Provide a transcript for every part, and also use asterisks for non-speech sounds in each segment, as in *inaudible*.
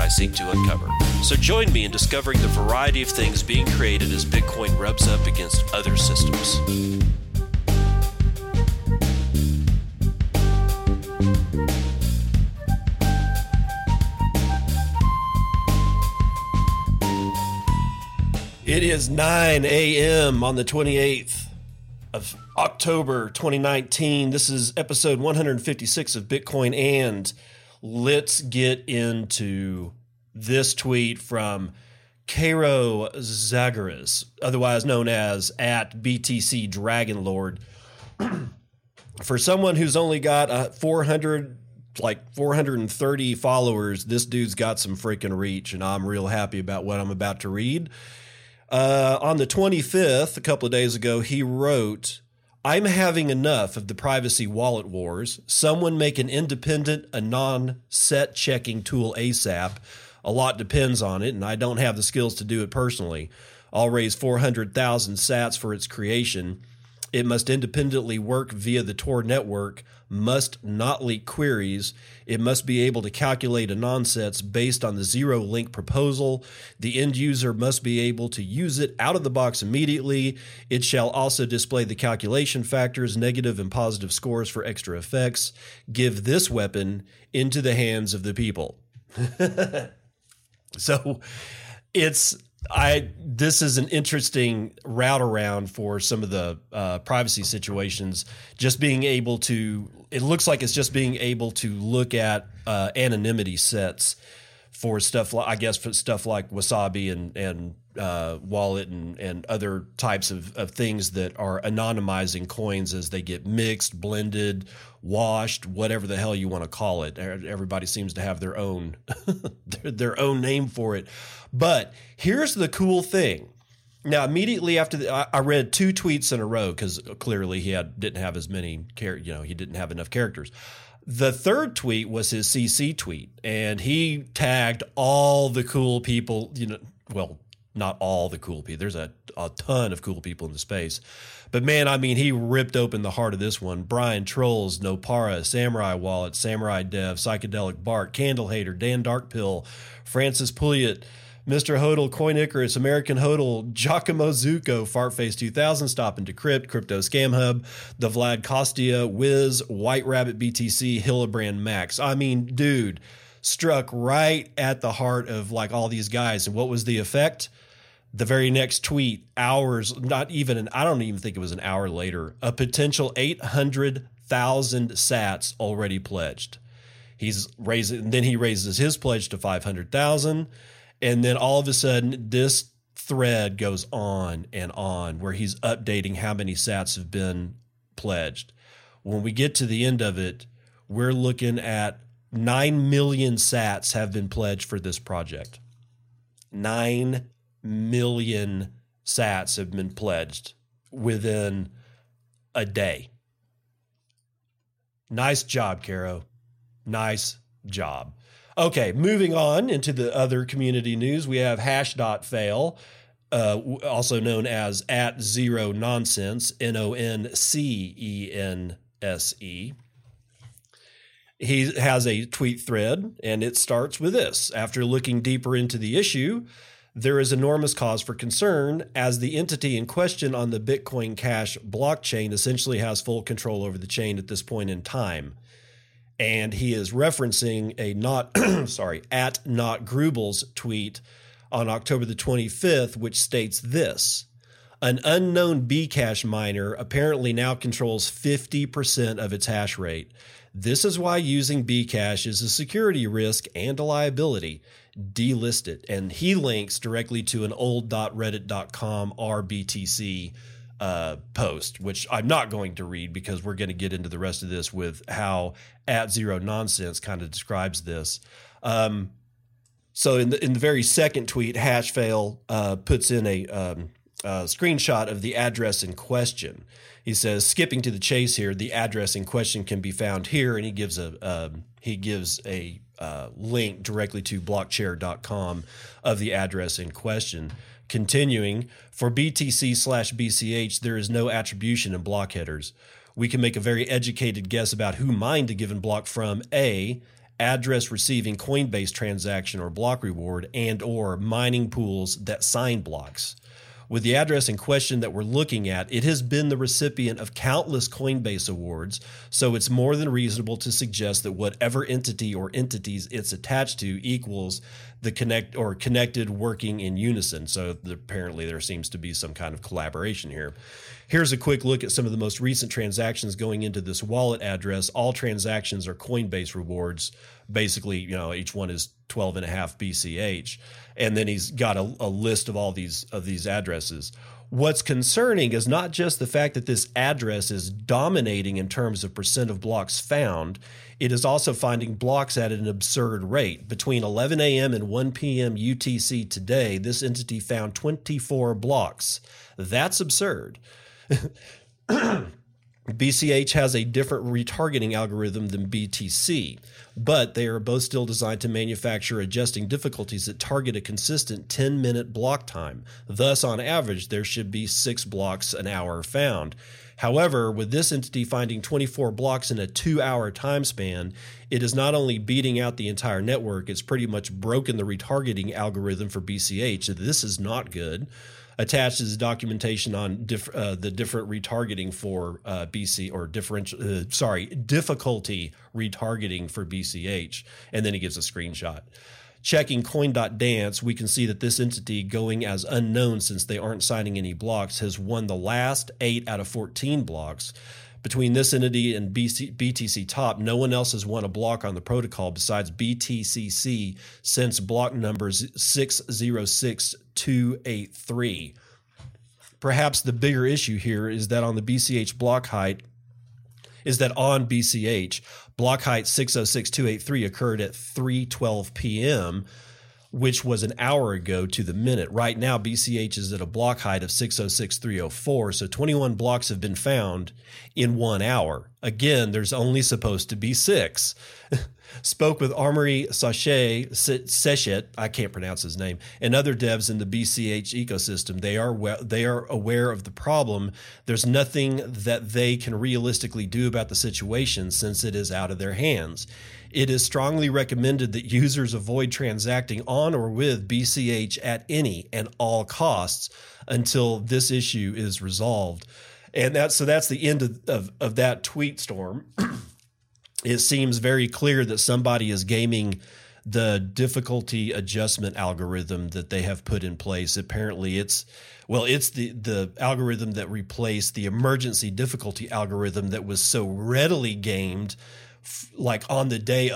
what I seek to uncover. So join me in discovering the variety of things being created as Bitcoin rubs up against other systems. It is 9 a.m. on the 28th of October 2019. This is episode 156 of Bitcoin and let's get into this tweet from Cairo Zagaris, otherwise known as at BTC Dragon Lord. *clears throat* For someone who's only got uh, 400 like 430 followers, this dude's got some freaking reach, and I'm real happy about what I'm about to read. Uh, on the 25th, a couple of days ago, he wrote, I'm having enough of the privacy wallet wars. Someone make an independent, anon set checking tool ASAP. A lot depends on it, and I don't have the skills to do it personally. I'll raise 400,000 sats for its creation. It must independently work via the Tor network, must not leak queries. It must be able to calculate anon sets based on the ZeroLink proposal. The end user must be able to use it out of the box immediately. It shall also display the calculation factors, negative and positive scores for extra effects. Give this weapon into the hands of the people. *laughs* so it's I this is an interesting route around for some of the uh, privacy situations. Just being able to, it looks like it's just being able to look at uh, anonymity sets for stuff like I guess for stuff like Wasabi and and uh, wallet and and other types of, of things that are anonymizing coins as they get mixed, blended, washed, whatever the hell you want to call it. Everybody seems to have their own *laughs* their, their own name for it. But here's the cool thing. Now, immediately after the, I, I read two tweets in a row because clearly he had didn't have as many char- you know he didn't have enough characters. The third tweet was his CC tweet, and he tagged all the cool people. You know, well, not all the cool people. There's a, a ton of cool people in the space. But man, I mean, he ripped open the heart of this one. Brian Trolls, Nopara, Samurai Wallet, Samurai Dev, Psychedelic Bart, Candle Hater, Dan Darkpill, Francis Pouliot, Mr. Hodl, Coin Icarus, American Hodl, Giacomo Zucco, Fartface 2000, Stop and Decrypt, Crypto Scam Hub, the Vlad Costea, Wiz, White Rabbit BTC, Hillebrand Max. I mean, dude, struck right at the heart of like all these guys. And what was the effect? The very next tweet, hours, not even an, I don't even think it was an hour later, a potential 800,000 sats already pledged. He's raising, then he raises his pledge to 500,000. And then all of a sudden, this thread goes on and on where he's updating how many sats have been pledged. When we get to the end of it, we're looking at 9 million sats have been pledged for this project. 9 million sats have been pledged within a day. Nice job, Caro. Nice job. Okay, moving on into the other community news, we have hash.fail, uh, also known as at zero nonsense, N O N C E N S E. He has a tweet thread, and it starts with this After looking deeper into the issue, there is enormous cause for concern as the entity in question on the Bitcoin Cash blockchain essentially has full control over the chain at this point in time and he is referencing a not *clears throat* sorry at not Grubel's tweet on October the 25th, which states this. An unknown Bcash miner apparently now controls 50% of its hash rate. This is why using Bcash is a security risk and a liability. Delist it. And he links directly to an old.reddit.com rbtc uh, post, which I'm not going to read because we're going to get into the rest of this with how at zero nonsense kind of describes this. Um, so in the in the very second tweet, Hashfail uh, puts in a um, uh, screenshot of the address in question. He says, skipping to the chase here, the address in question can be found here, and he gives a uh, he gives a uh, link directly to blockchair.com of the address in question. Continuing, for BTC slash BCH, there is no attribution in block headers. We can make a very educated guess about who mined a given block from A, address receiving Coinbase transaction or block reward, and or mining pools that sign blocks. With the address in question that we're looking at, it has been the recipient of countless Coinbase awards, so it's more than reasonable to suggest that whatever entity or entities it's attached to equals the connect or connected working in unison. So apparently there seems to be some kind of collaboration here. Here's a quick look at some of the most recent transactions going into this wallet address. All transactions are Coinbase rewards. Basically, you know, each one is 12 and a half BCH. And then he's got a, a list of all these of these addresses. What's concerning is not just the fact that this address is dominating in terms of percent of blocks found, it is also finding blocks at an absurd rate. Between 11 a.m. and 1 p.m. UTC today, this entity found 24 blocks. That's absurd. *clears throat* BCH has a different retargeting algorithm than BTC, but they are both still designed to manufacture adjusting difficulties that target a consistent 10 minute block time. Thus, on average, there should be six blocks an hour found. However, with this entity finding 24 blocks in a two hour time span, it is not only beating out the entire network, it's pretty much broken the retargeting algorithm for BCH. This is not good attached is documentation on diff, uh, the different retargeting for uh, BC or differential, uh, sorry, difficulty retargeting for BCH. And then he gives a screenshot. Checking coin.dance, we can see that this entity, going as unknown since they aren't signing any blocks, has won the last eight out of 14 blocks. Between this entity and BC, BTC Top, no one else has won a block on the protocol besides BTCC since block numbers 606283. Perhaps the bigger issue here is that on the BCH block height, is that on BCH, block height 606283 occurred at 3:12 p.m which was an hour ago to the minute. Right now, BCH is at a block height of 606304, so 21 blocks have been found in one hour. Again, there's only supposed to be six. *laughs* Spoke with Amaury Sachet, Sechet, I can't pronounce his name, and other devs in the BCH ecosystem. They are they are aware of the problem. There's nothing that they can realistically do about the situation since it is out of their hands. It is strongly recommended that users avoid transacting on or with BCH at any and all costs until this issue is resolved. And that's so that's the end of, of, of that tweet storm. *clears throat* it seems very clear that somebody is gaming the difficulty adjustment algorithm that they have put in place. Apparently, it's well, it's the the algorithm that replaced the emergency difficulty algorithm that was so readily gamed like on the day,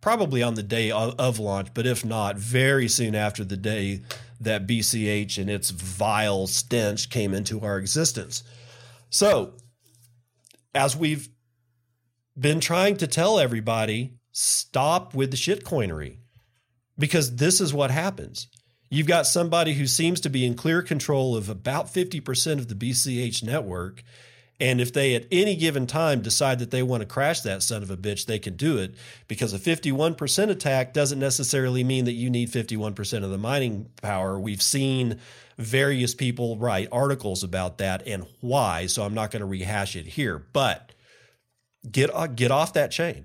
probably on the day of launch, but if not, very soon after the day that BCH and its vile stench came into our existence. So, as we've been trying to tell everybody, stop with the shitcoinery because this is what happens. You've got somebody who seems to be in clear control of about 50% of the BCH network and if they at any given time decide that they want to crash that son of a bitch, they can do it because a 51% attack doesn't necessarily mean that you need 51% of the mining power. We've seen various people write articles about that and why, so I'm not going to rehash it here. But get get off that chain.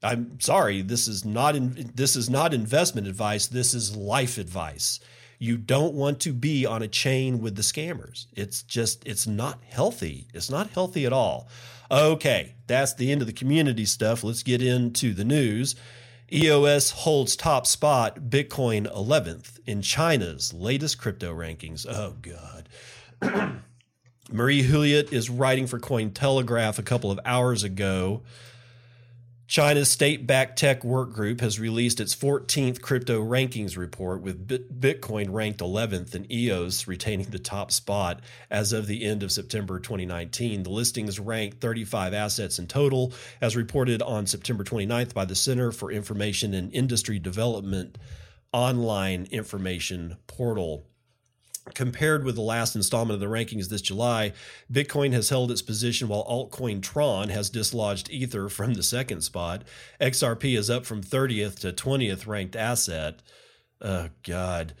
I'm sorry, this is not in, this is not investment advice, this is life advice you don't want to be on a chain with the scammers. It's just, it's not healthy. It's not healthy at all. Okay, that's the end of the community stuff. Let's get into the news. EOS holds top spot, Bitcoin 11th in China's latest crypto rankings. Oh, God. *clears throat* Marie Huillet is writing for Cointelegraph a couple of hours ago China's state backed tech work group has released its 14th crypto rankings report, with Bitcoin ranked 11th and EOS retaining the top spot as of the end of September 2019. The listings ranked 35 assets in total, as reported on September 29th by the Center for Information and Industry Development online information portal. Compared with the last installment of the rankings this July, Bitcoin has held its position while altcoin Tron has dislodged Ether from the second spot. XRP is up from 30th to 20th ranked asset. Oh, God.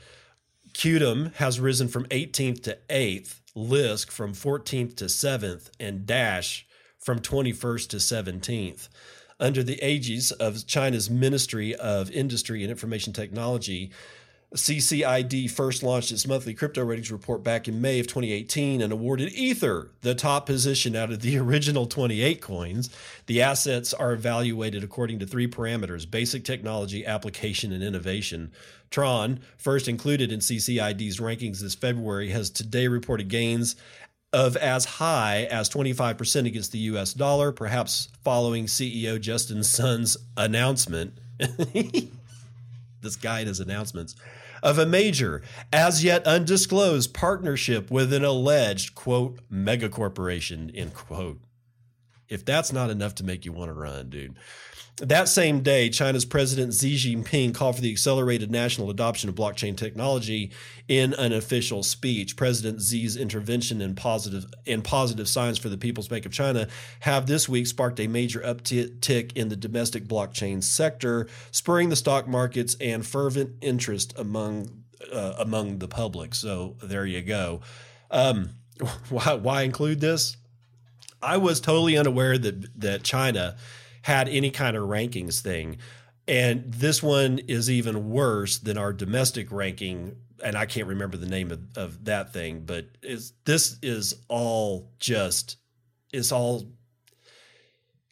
Qtum has risen from 18th to 8th, Lisk from 14th to 7th, and Dash from 21st to 17th. Under the aegis of China's Ministry of Industry and Information Technology, CCID first launched its monthly crypto ratings report back in May of 2018 and awarded Ether the top position out of the *laughs* original 28 coins. The assets are evaluated according to three parameters basic technology, application, and innovation. Tron, first included in CCID's rankings this February, has today reported gains of as high as 25% against the US dollar, perhaps following CEO Justin Sun's announcement. *laughs* this guy and his announcements of a major, as yet undisclosed partnership with an alleged, quote, megacorporation, end quote. If that's not enough to make you want to run, dude. That same day, China's President Xi Jinping called for the accelerated national adoption of blockchain technology in an official speech. President Xi's intervention and positive and positive signs for the People's Bank of China have this week sparked a major uptick in the domestic blockchain sector, spurring the stock markets and fervent interest among uh, among the public. So there you go. Um, *laughs* why, why include this? I was totally unaware that that China had any kind of rankings thing. And this one is even worse than our domestic ranking. And I can't remember the name of, of that thing, but is this is all just it's all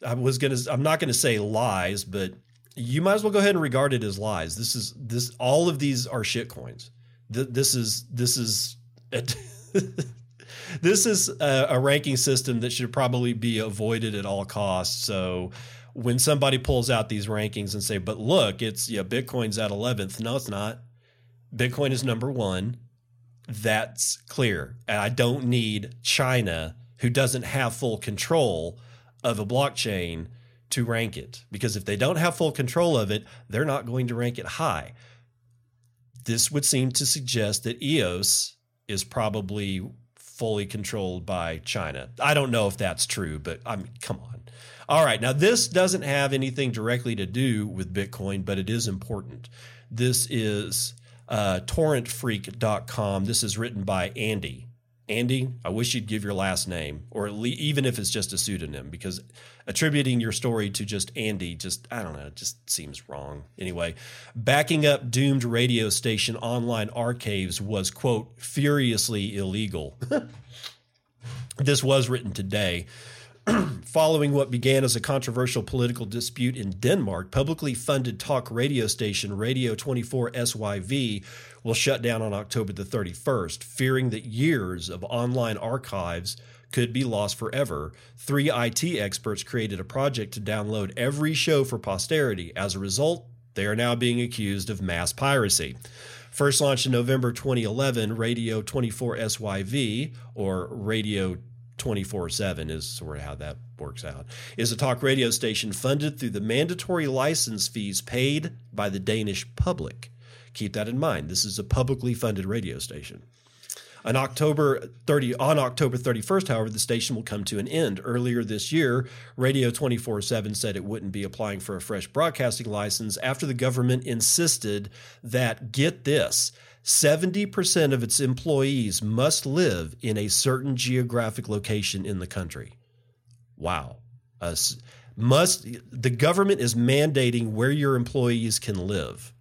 I was gonna I'm not gonna say lies, but you might as well go ahead and regard it as lies. This is this all of these are shit coins. This is this is *laughs* this is a, a ranking system that should probably be avoided at all costs. So when somebody pulls out these rankings and say, but look, it's yeah, Bitcoin's at 11th. No, it's not. Bitcoin is number one. That's clear. And I don't need China, who doesn't have full control of a blockchain, to rank it. Because if they don't have full control of it, they're not going to rank it high. This would seem to suggest that EOS is probably fully controlled by China. I don't know if that's true, but I mean, come on. All right. Now, this doesn't have anything directly to do with Bitcoin, but it is important. This is uh, torrentfreak.com. This is written by Andy. Andy, I wish you'd give your last name, or even if it's just a pseudonym, because attributing your story to just Andy, just, I don't know, just seems wrong. Anyway, backing up doomed radio station online archives was, quote, furiously illegal. *laughs* this was written today. *clears throat* Following what began as a controversial political dispute in Denmark, publicly funded talk radio station Radio 24 SYV will shut down on October the 31st, fearing that years of online archives could be lost forever. Three IT experts created a project to download every show for posterity. As a result, they are now being accused of mass piracy. First launched in November 2011, Radio 24 SYV, or Radio 24 7 is sort of how that works out, is a talk radio station funded through the mandatory license fees paid by the Danish public. Keep that in mind. This is a publicly funded radio station. On October 30, on October 31st, however, the station will come to an end. Earlier this year, Radio 24/7 said it wouldn't be applying for a fresh broadcasting license after the government insisted that get this, 70% of its employees must live in a certain geographic location in the country. Wow. Uh, must the government is mandating where your employees can live.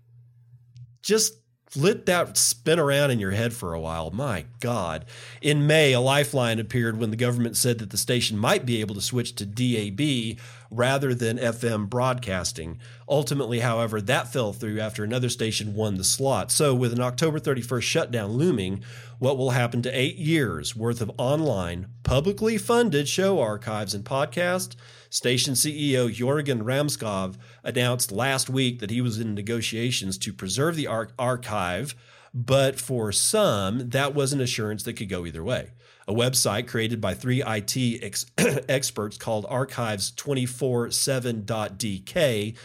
Just let that spin around in your head for a while. My God. In May, a lifeline appeared when the government said that the station might be able to switch to DAB rather than FM broadcasting. Ultimately, however, that fell through after another station won the slot. So, with an October 31st shutdown looming, what will happen to eight years worth of online, publicly funded show archives and podcasts? Station CEO Jorgen Ramskov announced last week that he was in negotiations to preserve the ar- archive, but for some, that was an assurance that could go either way. A website created by three IT ex- *clears throat* experts called archives247.dk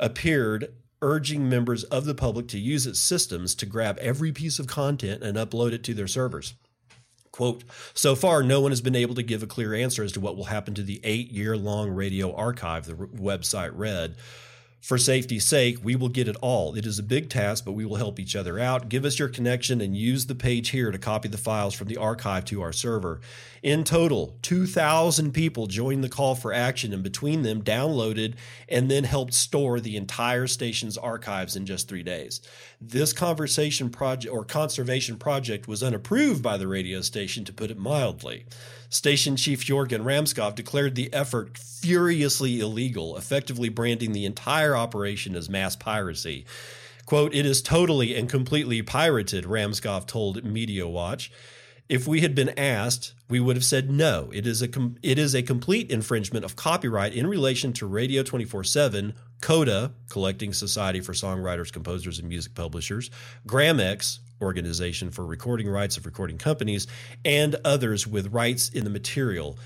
appeared urging members of the public to use its systems to grab every piece of content and upload it to their servers. Quote, so far, no one has been able to give a clear answer as to what will happen to the eight year long radio archive, the website read. For safety's sake, we will get it all. It is a big task, but we will help each other out. Give us your connection and use the page here to copy the files from the archive to our server. In total, 2,000 people joined the call for action and between them downloaded and then helped store the entire station's archives in just three days. This conversation project or conservation project was unapproved by the radio station, to put it mildly. Station Chief Jorgen Ramskov declared the effort furiously illegal, effectively branding the entire operation as mass piracy. Quote, it is totally and completely pirated, Ramskov told Media Watch. If we had been asked, we would have said no. It is a com- it is a complete infringement of copyright in relation to Radio 24/7, Koda, Collecting Society for Songwriters, Composers and Music Publishers, Gramex, Organization for Recording Rights of Recording Companies, and others with rights in the material.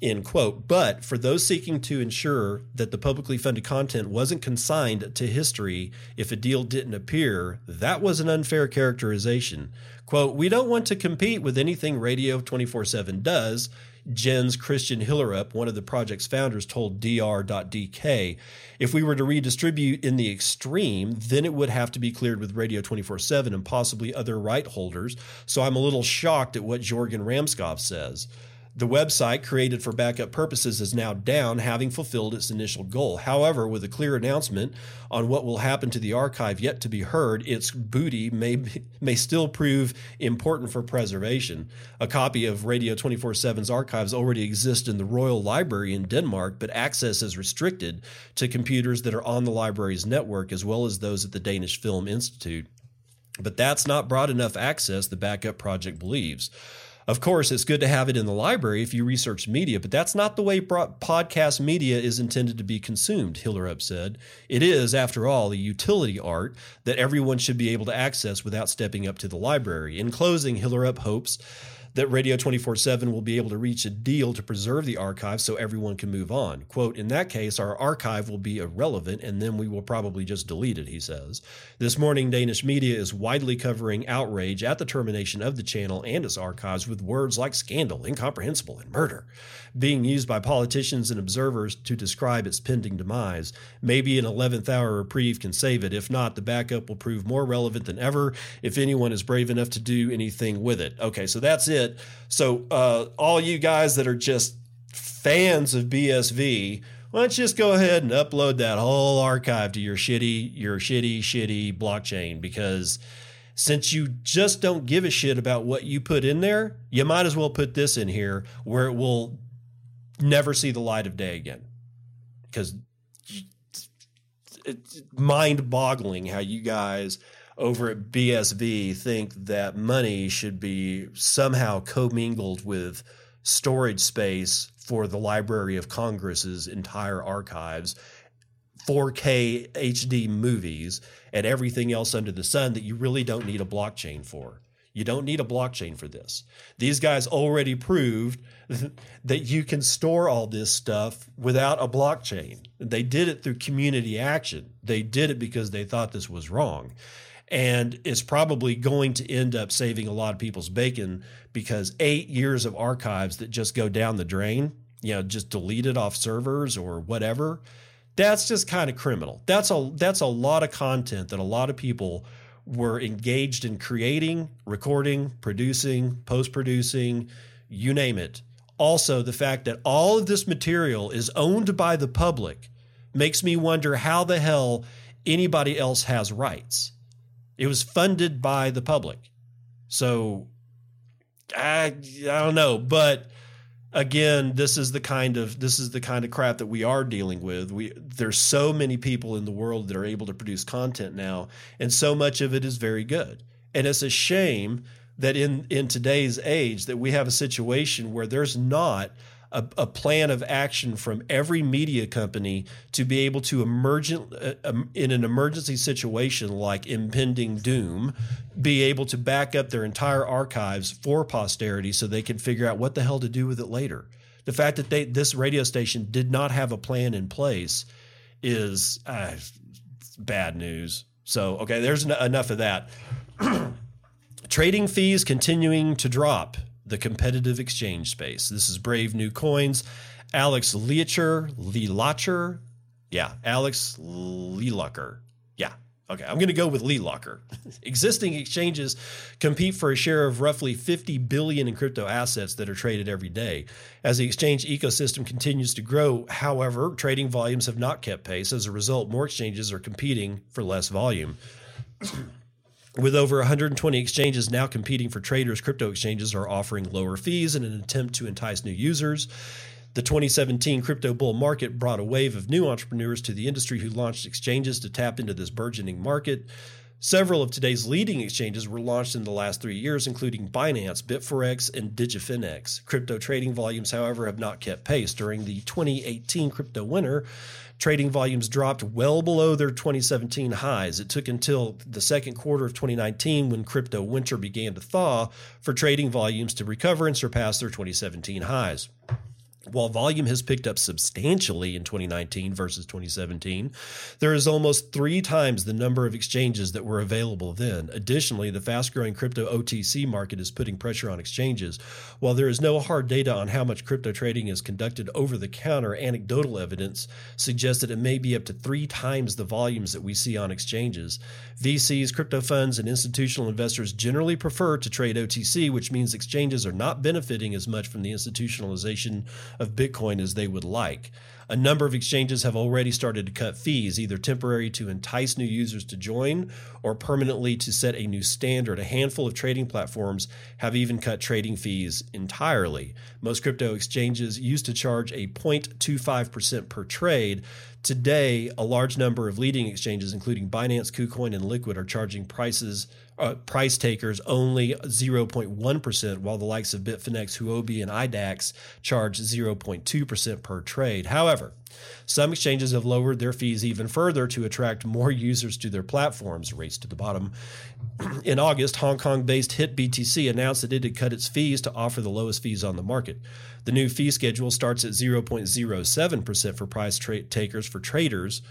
End quote. But for those seeking to ensure that the publicly funded content wasn't consigned to history if a deal didn't appear, that was an unfair characterization. Quote, we don't want to compete with anything Radio 24 7 does. Jens Christian Hillerup, one of the project's founders, told dr.dk if we were to redistribute in the extreme, then it would have to be cleared with Radio 24 7 and possibly other right holders. So I'm a little shocked at what Jorgen Ramskov says. The website created for backup purposes is now down, having fulfilled its initial goal. However, with a clear announcement on what will happen to the archive yet to be heard, its booty may may still prove important for preservation. A copy of Radio 24/7's archives already exists in the Royal Library in Denmark, but access is restricted to computers that are on the library's network as well as those at the Danish Film Institute. But that's not broad enough access, the backup project believes. Of course, it's good to have it in the library if you research media, but that's not the way podcast media is intended to be consumed, Hillerup said. It is, after all, a utility art that everyone should be able to access without stepping up to the library. In closing, Hillerup hopes that Radio 24 7 will be able to reach a deal to preserve the archive so everyone can move on. Quote, in that case, our archive will be irrelevant and then we will probably just delete it, he says. This morning, Danish media is widely covering outrage at the termination of the channel and its archives with words like scandal, incomprehensible, and murder being used by politicians and observers to describe its pending demise. Maybe an 11th hour reprieve can save it. If not, the backup will prove more relevant than ever if anyone is brave enough to do anything with it. Okay, so that's it. So, uh, all you guys that are just fans of BSV, why don't you just go ahead and upload that whole archive to your shitty, your shitty, shitty blockchain because since you just don't give a shit about what you put in there, you might as well put this in here where it will never see the light of day again because it's mind boggling how you guys over at BSV think that money should be somehow commingled with storage space for the Library of Congress's entire archives, 4K HD movies, and everything else under the sun that you really don't need a blockchain for. You don't need a blockchain for this. These guys already proved that you can store all this stuff without a blockchain. They did it through community action. They did it because they thought this was wrong. And it's probably going to end up saving a lot of people's bacon because eight years of archives that just go down the drain, you know, just deleted off servers or whatever, that's just kind of criminal. That's a that's a lot of content that a lot of people were engaged in creating, recording, producing, post producing, you name it. Also, the fact that all of this material is owned by the public makes me wonder how the hell anybody else has rights. It was funded by the public. So I, I don't know, but again, this is the kind of this is the kind of crap that we are dealing with. We there's so many people in the world that are able to produce content now, and so much of it is very good. And it's a shame that in in today's age that we have a situation where there's not a, a, plan of action from every media company to be able to emergent uh, um, in an emergency situation like impending doom be able to back up their entire archives for posterity so they can figure out what the hell to do with it later the fact that they this radio station did not have a plan in place is uh, bad news. So, okay, there's n- enough of that. *clears throat* Trading fees continuing to drop the competitive exchange space. This is Brave New Coins. Alex Leacher, Lielacher. Yeah, Alex Lielacher. Yeah, Okay, I'm going to go with Lee Locker. *laughs* Existing exchanges compete for a share of roughly 50 billion in crypto assets that are traded every day. As the exchange ecosystem continues to grow, however, trading volumes have not kept pace. As a result, more exchanges are competing for less volume. With over 120 exchanges now competing for traders, crypto exchanges are offering lower fees in an attempt to entice new users. The 2017 crypto bull market brought a wave of new entrepreneurs to the industry who launched exchanges to tap into this burgeoning market. Several of today's leading exchanges were launched in the last three years, including Binance, Bitforex, and DigiFinex. Crypto trading volumes, however, have not kept pace. During the 2018 crypto winter, trading volumes dropped well below their 2017 highs. It took until the second quarter of 2019, when crypto winter began to thaw, for trading volumes to recover and surpass their 2017 highs. While volume has picked up substantially in 2019 versus 2017, there is almost three times the number of exchanges that were available then. Additionally, the fast growing crypto OTC market is putting pressure on exchanges. While there is no hard data on how much crypto trading is conducted over the counter, anecdotal evidence suggests that it may be up to three times the volumes that we see on exchanges. VCs, crypto funds, and institutional investors generally prefer to trade OTC, which means exchanges are not benefiting as much from the institutionalization of Bitcoin as they would like. A number of exchanges have already started to cut fees, either temporary to entice new users to join or permanently to set a new standard. A handful of trading platforms have even cut trading fees entirely. Most crypto exchanges used to charge a 0.25% per trade. Today, a large number of leading exchanges, including Binance, KuCoin, and Liquid, are charging prices uh, price takers only 0.1%, while the likes of Bitfinex, Huobi, and IDAX charge 0.2% per trade. However, some exchanges have lowered their fees even further to attract more *laughs* users to their platforms. Race to the bottom. *clears throat* In August, Hong Kong based HitBTC announced that it had cut its fees to offer the lowest fees on the market. The new fee schedule starts at 0.07% for price tra- takers for traders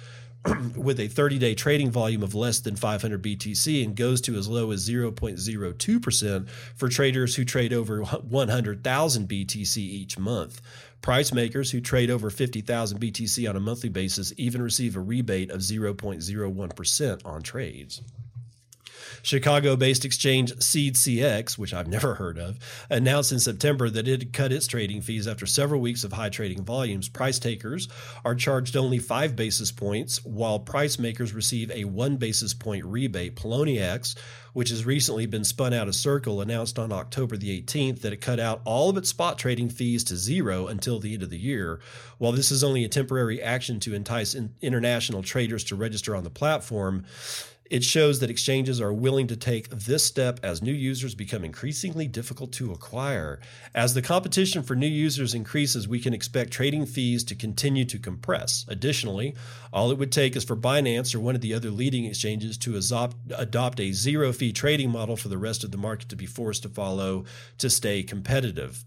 *clears throat* with a 30 day trading volume of less than 500 BTC and goes to as low as 0.02% for traders who trade over 100,000 BTC each month. Price makers who trade over 50,000 BTC on a monthly basis even receive a rebate of 0.01% on trades. Chicago based exchange SeedCX, which I've never heard of, announced in September that it had cut its trading fees after several weeks of high trading volumes. Price takers are charged only five basis points, while price makers receive a one basis point rebate. Poloniex, which has recently been spun out of Circle, announced on October the 18th that it cut out all of its spot trading fees to zero until the end of the year. While this is only a temporary action to entice in international traders to register on the platform, it shows that exchanges are willing to take this step as new users become increasingly difficult to acquire. As the competition for new users increases, we can expect trading fees to continue to compress. Additionally, all it would take is for Binance or one of the other leading exchanges to adopt a zero fee trading model for the rest of the market to be forced to follow to stay competitive.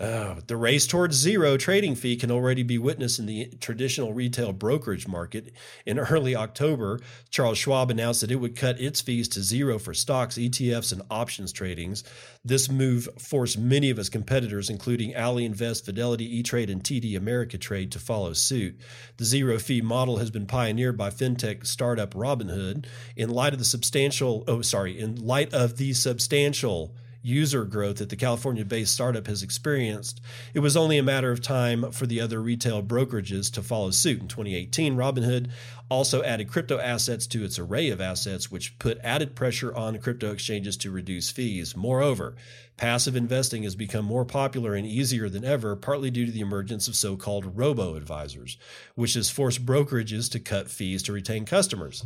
Uh, the race towards zero trading fee can already be witnessed in the traditional retail brokerage market. In early October, Charles Schwab announced that it would cut its fees to zero for stocks, ETFs, and options tradings. This move forced many of its competitors, including Ally Invest, Fidelity, E-Trade, and TD Ameritrade, to follow suit. The zero fee model has been pioneered by fintech startup Robinhood. In light of the substantial, oh sorry, in light of the substantial user growth that the California based startup has experienced, it was only a matter of time for the other retail brokerages to follow suit. In 2018, Robinhood also added crypto assets to its array of assets, which put added pressure on crypto exchanges to reduce fees. Moreover, passive investing has become more popular and easier than ever, partly due to the emergence of so called robo advisors, which has forced brokerages to cut fees to retain customers.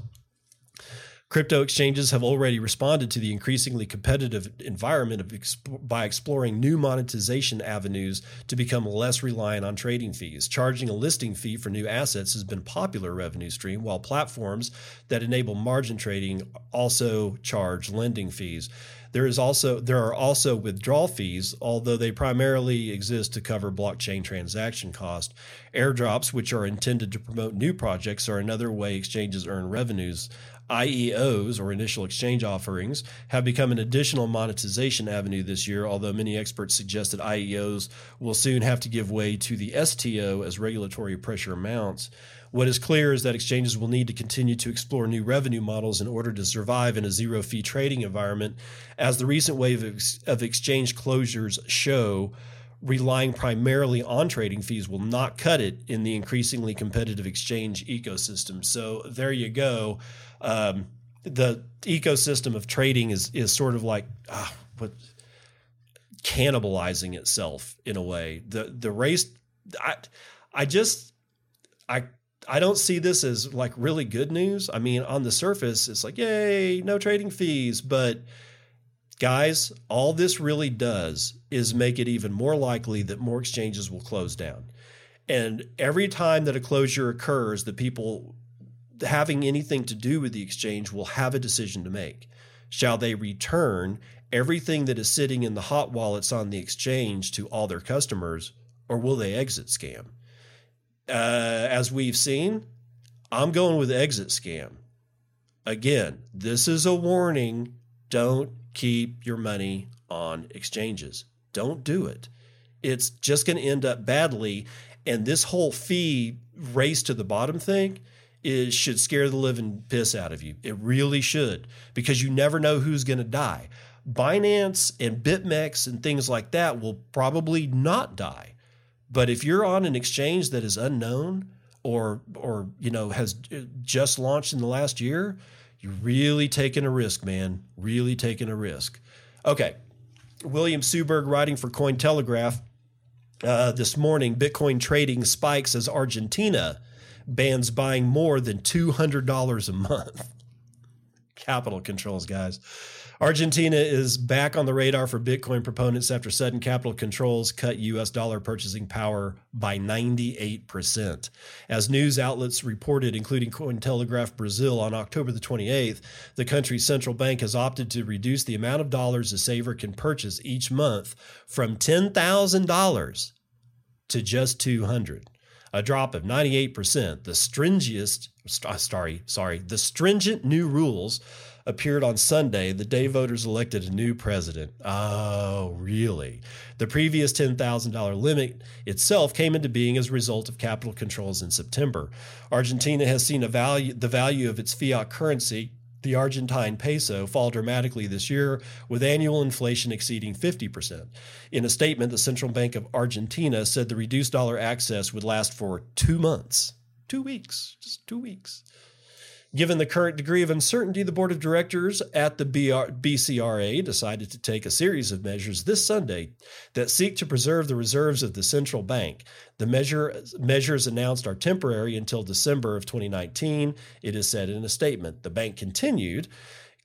Crypto exchanges have already responded to the increasingly competitive environment exp- by exploring new monetization avenues to become less reliant on trading fees. Charging a listing fee for new assets has been a popular revenue stream, while platforms that enable margin trading also charge lending fees. There is also there are also withdrawal fees, although they primarily exist to cover blockchain transaction cost. Airdrops, which are intended to promote new projects, are another way exchanges earn revenues. IEOs, or initial exchange offerings, have become an additional monetization avenue this year, although many experts suggest that IEOs will soon have to give way to the STO as regulatory pressure mounts. What is clear is that exchanges will need to continue to explore new revenue models in order to survive in a zero fee trading environment, as the recent wave of, of exchange closures show relying primarily on trading fees will not cut it in the increasingly competitive exchange ecosystem. So there you go. Um, the ecosystem of trading is is sort of like ah, what cannibalizing itself in a way. The the race, I I just I I don't see this as like really good news. I mean, on the surface, it's like, yay, no trading fees. But guys, all this really does is make it even more likely that more exchanges will close down. And every time that a closure occurs, the people having anything to do with the exchange will have a decision to make. Shall they return everything that is sitting in the hot wallets on the exchange to all their customers, or will they exit scam? uh, as we've seen, I'm going with exit scam. Again, this is a warning. Don't keep your money on exchanges. Don't do it. It's just going to end up badly. And this whole fee race to the bottom thing is should scare the living piss out of you. It really should, because you never know who's going to die. Binance and BitMEX and things like that will probably not die but if you're on an exchange that is unknown or or you know has just launched in the last year, you're really taking a risk, man. Really taking a risk. Okay. William Suberg writing for Cointelegraph uh, this morning, Bitcoin trading spikes as Argentina bans buying more than $200 a month. Capital controls, guys. Argentina is back on the radar for Bitcoin proponents after sudden capital controls cut US dollar purchasing power by 98%. As news outlets reported, including Cointelegraph Brazil on October the 28th, the country's central bank has opted to reduce the amount of dollars a saver can purchase each month from $10,000 to just 200 a drop of 98%. The stringiest, uh, sorry, sorry, the stringent new rules appeared on Sunday, the day voters elected a new president. Oh, really? The previous $10,000 limit itself came into being as a result of capital controls in September. Argentina has seen value, the value of its fiat currency the Argentine peso fall dramatically this year, with annual inflation exceeding 50%. In a statement, the Central Bank of Argentina said the reduced dollar access would last for two months. Two weeks, just two weeks. Given the current degree of uncertainty, the board of directors at the BR- BCRA decided to take a series of measures this Sunday that seek to preserve the reserves of the central bank. The measure, measures announced are temporary until December of 2019, it is said in a statement. The bank continued,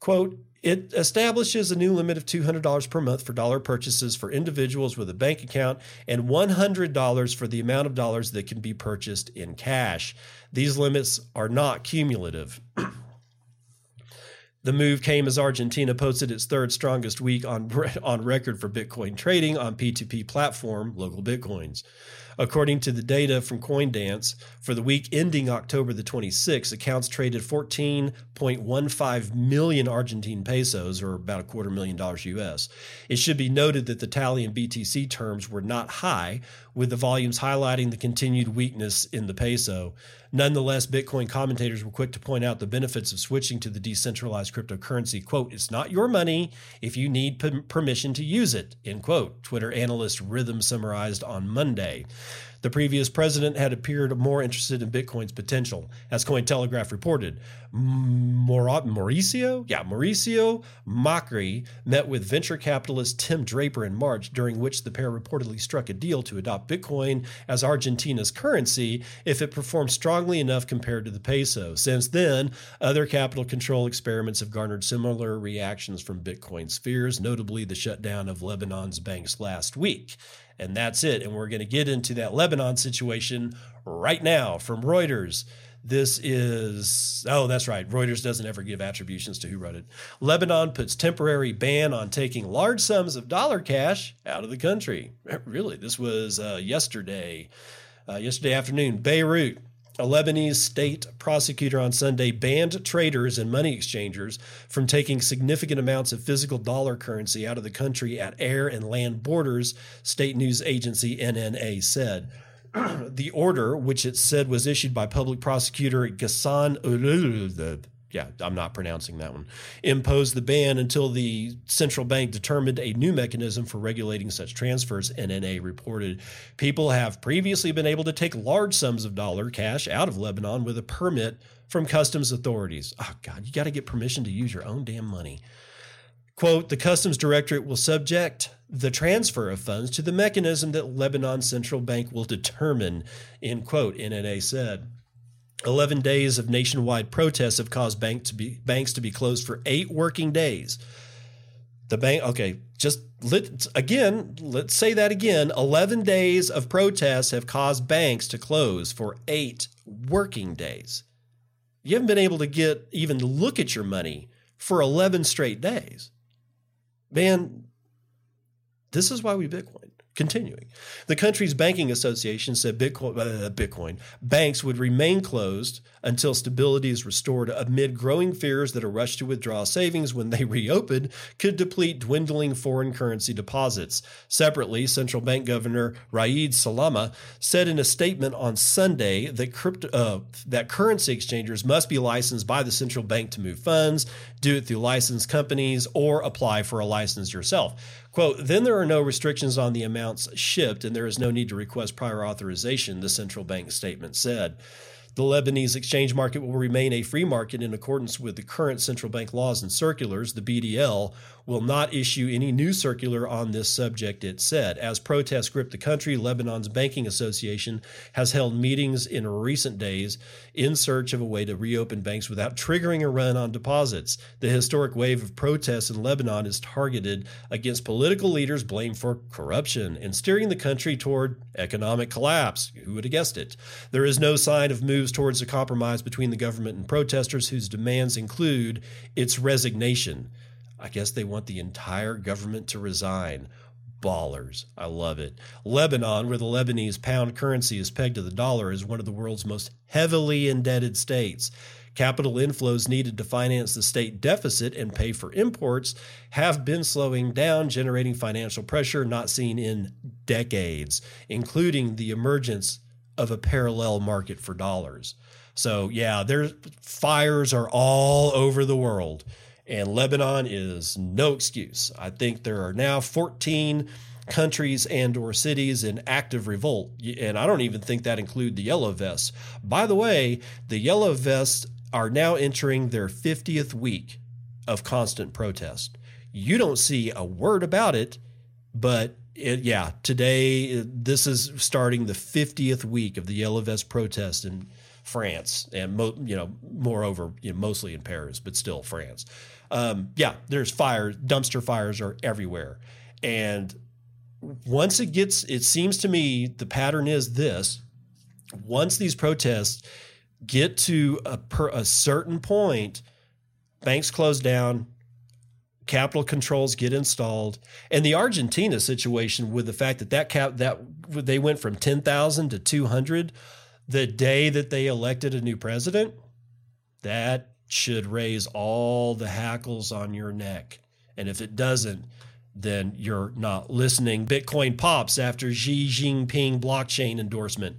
quote, it establishes a new limit of $200 per month for dollar purchases for individuals with a bank account and $100 for the amount of dollars that can be purchased in cash. These limits are not cumulative. The move came as Argentina posted its third strongest week on, *laughs* on record for Bitcoin trading on P2P platform, Local Bitcoins. According to the data from Coindance, for the week ending October the 26th, accounts traded 14.15 million Argentine pesos, or about a quarter million dollars US. It should be noted that the tally in BTC terms were not high, with the volumes highlighting the continued weakness in the peso. Nonetheless, Bitcoin commentators were quick to point out the benefits of switching to the decentralized cryptocurrency. Quote, it's not your money if you need permission to use it, end quote. Twitter analyst Rhythm summarized on Monday. The previous president had appeared more interested in Bitcoin's potential, as Cointelegraph reported. Mauricio, yeah, Mauricio Macri met with venture capitalist Tim Draper in March, during which the pair reportedly struck a deal to adopt Bitcoin as Argentina's currency if it performed strongly enough compared to the peso. Since then, other capital control experiments have garnered similar reactions from Bitcoin spheres, notably the shutdown of Lebanon's banks last week. And that's it. And we're going to get into that Lebanon situation right now from Reuters. This is, oh, that's right. Reuters doesn't ever give attributions to who wrote it. Lebanon puts temporary ban on taking large sums of dollar cash out of the country. *laughs* Really, this was uh, yesterday, uh, yesterday afternoon. Beirut, a Lebanese state prosecutor on Sunday banned traders and money exchangers from taking significant amounts of physical dollar currency out of the country at air and land borders, state news agency NNA said. *clears throat* the order, which it said was issued by public prosecutor Ghassan yeah, I'm not pronouncing that one, imposed the ban until the central bank determined a new mechanism for regulating such transfers, NNA reported. People have previously been able to take large sums of dollar cash out of Lebanon with a permit from customs authorities. Oh, God, you got to get permission to use your own damn money. Quote, the Customs Directorate will subject the transfer of funds to the mechanism that Lebanon Central Bank will determine, end quote, NNA said. 11 days of nationwide protests have caused bank to be, banks to be closed for eight working days. The bank, okay, just let, again, let's say that again. 11 days of protests have caused banks to close for eight working days. You haven't been able to get even look at your money for 11 straight days. Man, this is why we Bitcoin. Continuing, the country's banking association said Bitcoin, uh, Bitcoin banks would remain closed until stability is restored amid growing fears that a rush to withdraw savings when they *laughs* reopen could deplete dwindling foreign currency deposits. Separately, central bank governor Riad Salameh said in a statement on Sunday that crypto, uh, that currency exchangers must be licensed by the central bank to move funds, do it through licensed companies, or apply for a license yourself. Quote, then there are no restrictions on the amounts shipped and there is no need to request prior authorization, the central bank statement said. The Lebanese exchange market will remain a free market in accordance with the current central bank laws and circulars. The BDL will not issue any new circular on this subject, it said. As protests grip the country, Lebanon's Banking Association has held meetings in recent days in search of a way to reopen banks without triggering a run on deposits. The historic wave of protests in Lebanon is targeted against political leaders blamed for corruption and steering the country toward economic collapse. Who would have guessed it? There is no sign of moves towards a compromise between the government and protesters whose demands include its resignation. I guess they want the entire government to resign. Ballers. I love it. Lebanon, where the Lebanese pound currency is pegged to the dollar, is one of the world's most heavily indebted states. Capital inflows needed to finance the state deficit and pay for imports have been slowing down, generating financial pressure not seen in decades, including the emergence of a parallel market for dollars. So, yeah, there's fires are all over the world, and Lebanon is no excuse. I think there are now 14 countries and or cities in active revolt, and I don't even think that include the yellow vests. By the way, the yellow vests are now entering their 50th week of constant protest. You don't see a word about it, but it, yeah, today this is starting the 50th week of the Yellow Vest protest in France, and mo, you know, moreover, you know, mostly in Paris, but still France. Um, yeah, there's fires, dumpster fires are everywhere, and once it gets, it seems to me the pattern is this: once these protests get to a, per, a certain point, banks close down, capital controls get installed. And the Argentina situation with the fact that that cap that they went from 10,000 to 200 the day that they elected a new president that should raise all the hackles on your neck. And if it doesn't then you're not listening. Bitcoin pops after Xi Jinping blockchain endorsement.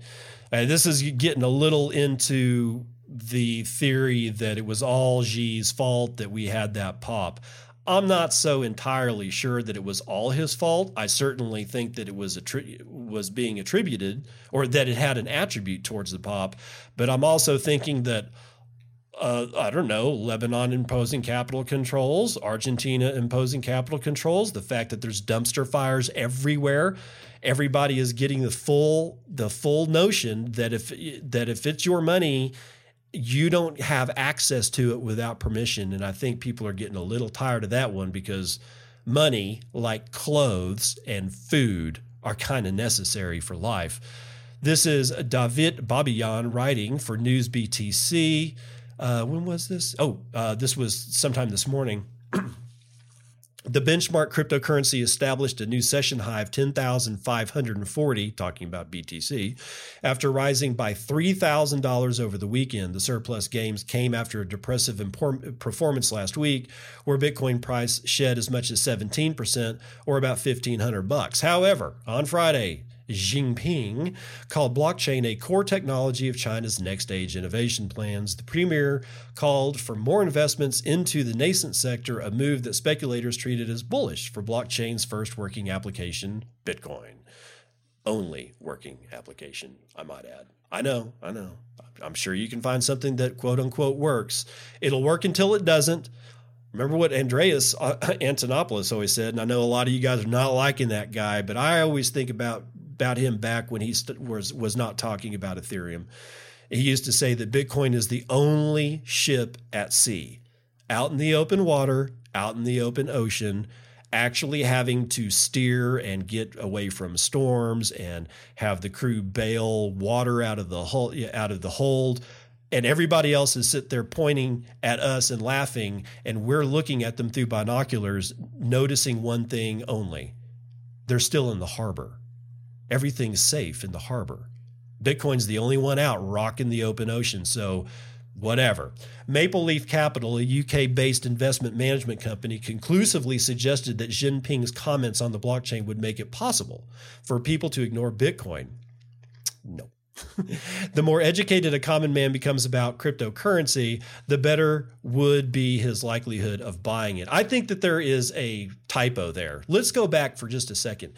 Uh, this is getting a little into the theory that it was all Xi's fault that we had that pop. I'm not so entirely sure that it was all his fault. I certainly think that it was was being attributed or that it had an attribute towards the pop, but I'm also thinking that uh, I don't know, Lebanon imposing capital controls, Argentina imposing capital controls, the fact that there's dumpster fires everywhere, everybody is getting the full the full notion that if that if it's your money you don't have access to it without permission. And I think people are getting a little tired of that one because money, like clothes and food, are kind of necessary for life. This is David Babiyan writing for News BTC. Uh, when was this? Oh, uh, this was sometime this morning. *clears throat* The benchmark cryptocurrency established a new session high of 10,540, talking about BTC, after rising by $3,000 over the weekend. The surplus gains came after a depressive performance last week, where Bitcoin price shed as much as 17%, or about 1,500 bucks. However, on Friday, Jinping called blockchain a core technology of China's next stage innovation plans. The premier called for more investments into the nascent sector, a move that speculators treated as bullish for blockchain's first working application, Bitcoin. Only working application, I might add. I know, I know. I'm sure you can find something that quote unquote works. It'll work until it doesn't. Remember what Andreas uh, *laughs* Antonopoulos always said, and I know a lot of you guys are not liking that guy, but I always think about about him back when he st- was was not talking about Ethereum. He used to say that Bitcoin is the only ship at sea, out in the open water, out in the open ocean, actually having to steer and get away from storms and have the crew bail water out of the hull, out of the hold. And everybody else is sit there pointing at us and laughing and we're looking at them through binoculars noticing one thing only. They're still in the harbor everything's safe in the harbor. Bitcoin's the only one out rocking the open ocean. So, whatever. Maple Leaf Capital, a UK based investment management company, conclusively suggested that Jinping's comments on the blockchain would make it possible for people to ignore Bitcoin. No. *laughs* the more educated a common man becomes about cryptocurrency, the better would be his likelihood of buying it. I think that there is a typo there. Let's go back for just a second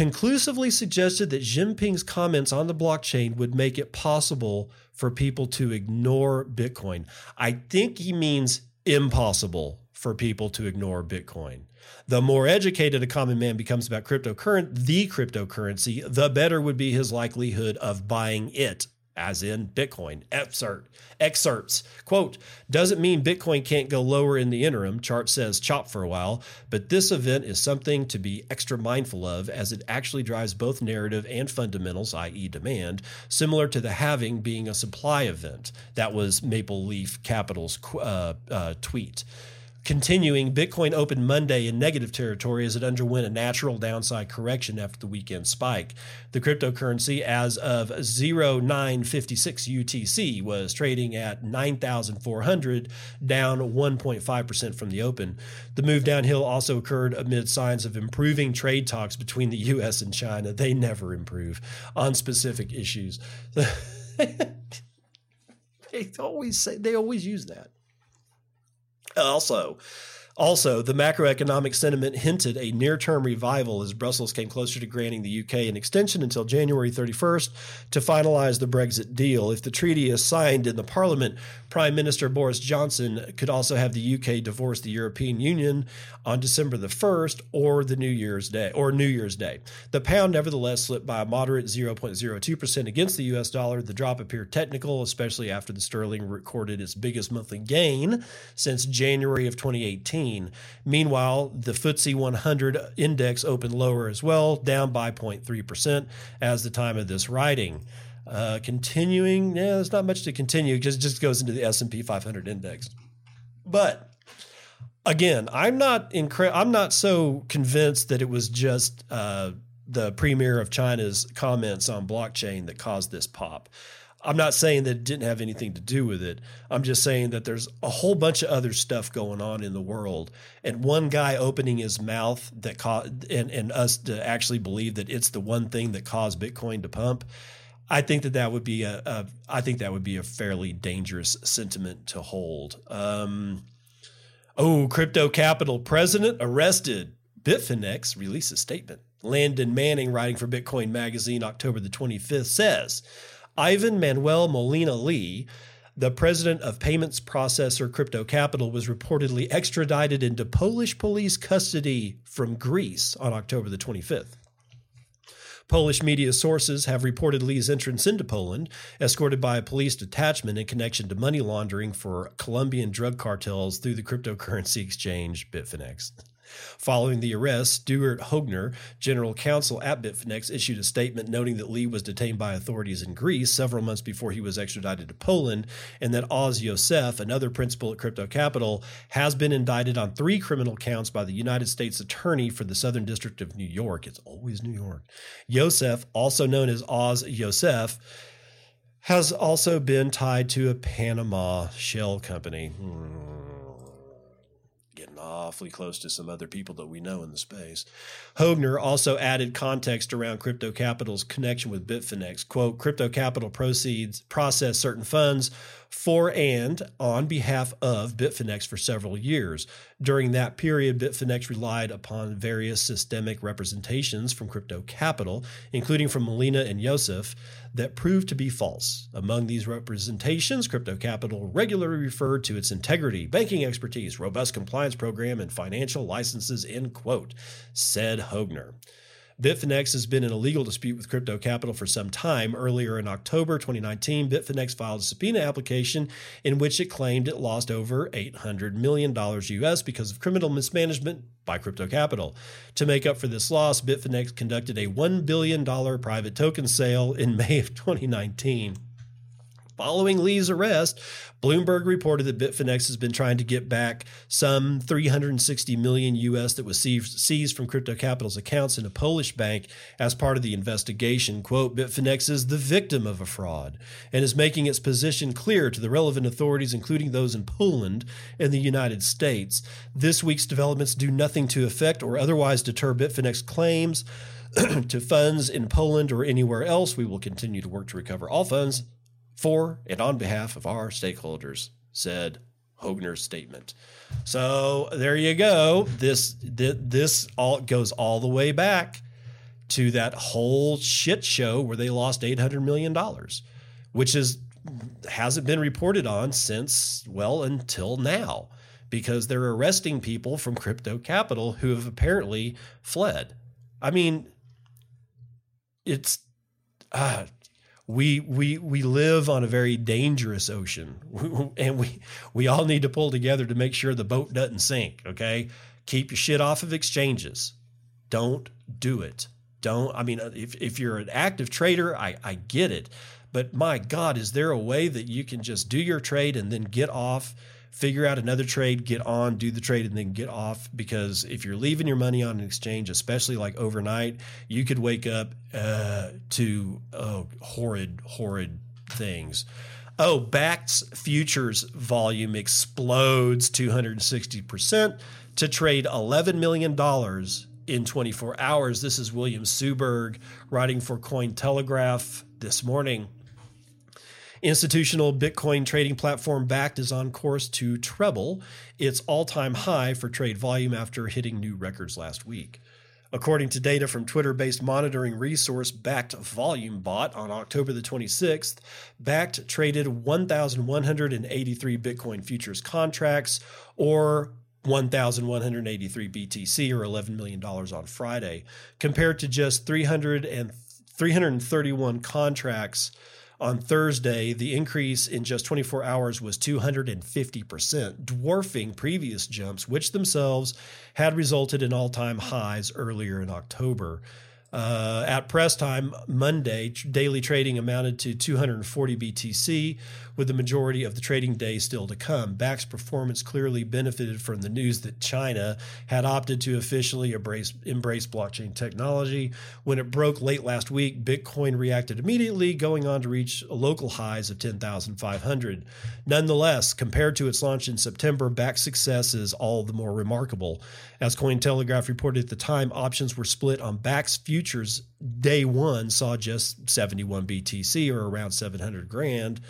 conclusively suggested that Jinping's comments on the blockchain would make it possible for people to ignore Bitcoin. I think he means impossible for people to ignore Bitcoin. The more educated a common man becomes about cryptocurrency, the cryptocurrency, the better would be his likelihood of buying it as in Bitcoin. Excerpt, excerpts. Quote, doesn't mean Bitcoin can't go lower in the interim, chart says chop for a while, but this event is something to be extra mindful of as it actually drives both narrative and fundamentals, i.e., demand, similar to the halving being a supply event. That was Maple Leaf Capital's uh, uh, tweet. Continuing, Bitcoin opened Monday in negative territory as it underwent a natural downside correction after the weekend spike. The cryptocurrency, as of 0956 UTC, was trading at 9,400, down 1.5% from the open. The move downhill also occurred amid signs of improving trade talks between the U.S. and China. They never improve on specific issues. *laughs* they always say they always use that. Also, also, the macroeconomic sentiment hinted a near term revival as Brussels came closer to granting the UK an extension until January 31st to finalize the Brexit deal. If the treaty is signed in the Parliament, Prime Minister Boris Johnson could also have the UK divorce the European Union on December the 1st or the New Year's Day or New Year's Day. The pound nevertheless slipped by a moderate 0.02% against the US dollar. The drop appeared technical, especially after the sterling recorded its biggest monthly gain since January of 2018. Meanwhile, the FTSE 100 index opened lower as well, down by 0.3% as the time of this writing. Uh, continuing, yeah, there's not much to continue because it just goes into the S&P 500 index. But again, I'm not incre- I'm not so convinced that it was just uh, the premier of China's comments on blockchain that caused this pop. I'm not saying that it didn't have anything to do with it. I'm just saying that there's a whole bunch of other stuff going on in the world, and one guy opening his mouth that caused and, and us to actually believe that it's the one thing that caused Bitcoin to pump. I think that that would be a, a I think that would be a fairly dangerous sentiment to hold. Um, oh, crypto capital president arrested. Bitfinex releases statement. Landon Manning, writing for Bitcoin Magazine, October the 25th, says Ivan Manuel Molina Lee, the president of payments processor Crypto Capital, was reportedly extradited into Polish police custody from Greece on October the 25th. Polish media sources have reported Lee's entrance into Poland, escorted by a police detachment in connection to money laundering for Colombian drug cartels through the cryptocurrency *laughs* exchange Bitfinex. Following the arrest, Stuart Hoegner, general counsel at Bitfinex, issued a statement noting that Lee was detained by authorities in Greece several months before he was extradited to Poland, and that Oz Yosef, another principal at Crypto Capital, has been indicted on three criminal counts by the United States Attorney for the Southern District of New York. It's always New York. Yosef, also known as Oz Yosef, has also been tied to a Panama shell company. Hmm getting awfully close to some other people that we know in the space. Hoegner also added context around Crypto Capital's connection with Bitfinex. Quote, Crypto Capital proceeds process certain funds for and on behalf of Bitfinex for several years. During that period, Bitfinex relied upon various systemic representations from Crypto Capital, including from Molina and Yosef, that proved to be false. Among these representations, Crypto Capital regularly referred to its integrity, banking expertise, robust compliance program, and financial licenses, end quote, said Hoegner. Bitfinex has been in a legal dispute with Crypto Capital for some time. Earlier in October 2019, Bitfinex filed a subpoena application in which it claimed it lost over $800 million US because of criminal mismanagement by Crypto Capital. To make up for this loss, Bitfinex conducted a $1 billion private token sale in May of 2019. Following Lee's arrest, Bloomberg reported that Bitfinex has been trying to get back some 360 million US that was seized from Crypto Capital's accounts in a Polish bank as part of the investigation. Quote, Bitfinex is the victim of a fraud and is making its position clear to the relevant authorities, including those in Poland and the United States. This week's developments do nothing to affect or otherwise deter Bitfinex claims *clears throat* to funds in Poland or anywhere else. We will continue to work to recover all funds for and on behalf of our stakeholders, said Hoegner's statement. So there you go. This this all goes all the way back to that whole shit show where they lost eight hundred million dollars, which is hasn't been reported on since well until now because they're arresting people from crypto capital who have apparently fled. I mean, it's uh, we we we live on a very dangerous ocean. *laughs* And we we all need to pull together to make sure the boat doesn't sink okay? Keep your shit off of exchanges. Don't do it. Don't i mean uh, if, if you're an active trader i i get it. But my god is there a way that you can just do your trade and then get off figure out another trade, get on, do the trade, and then get off. Because if you're leaving your money on an exchange, especially like overnight, you could wake up uh, to oh, horrid, horrid things. Oh, Bakkt's futures volume explodes 260% to trade $11 million in 24 hours. This is William Suberg writing for Cointelegraph this morning. Institutional Bitcoin trading platform Bakkt is on course to treble its all time high for trade volume after hitting new records last week. According to data from Twitter based monitoring resource Bakkt Volume Bot on October the 26th, Bakkt traded 1,183 Bitcoin futures contracts or 1,183 BTC or $11 million on Friday, compared to just 300 and 331 contracts on Thursday, the increase in just 24 hours was 250%, dwarfing previous jumps, which themselves had resulted in all time highs earlier in October. Uh, at press time Monday, daily trading amounted to 240 BTC, with the majority of the trading day still to come. Bakkt's performance clearly benefited from the news that China had opted to officially embrace, embrace blockchain technology. When it broke late last week, Bitcoin reacted immediately, going on to reach local highs of 10,500. Nonetheless, compared to its launch in September, Bakkt's success is all the more remarkable. As Cointelegraph reported at the time, options were split on Bakkt's futures. Day one saw just 71 BTC or around 700 grand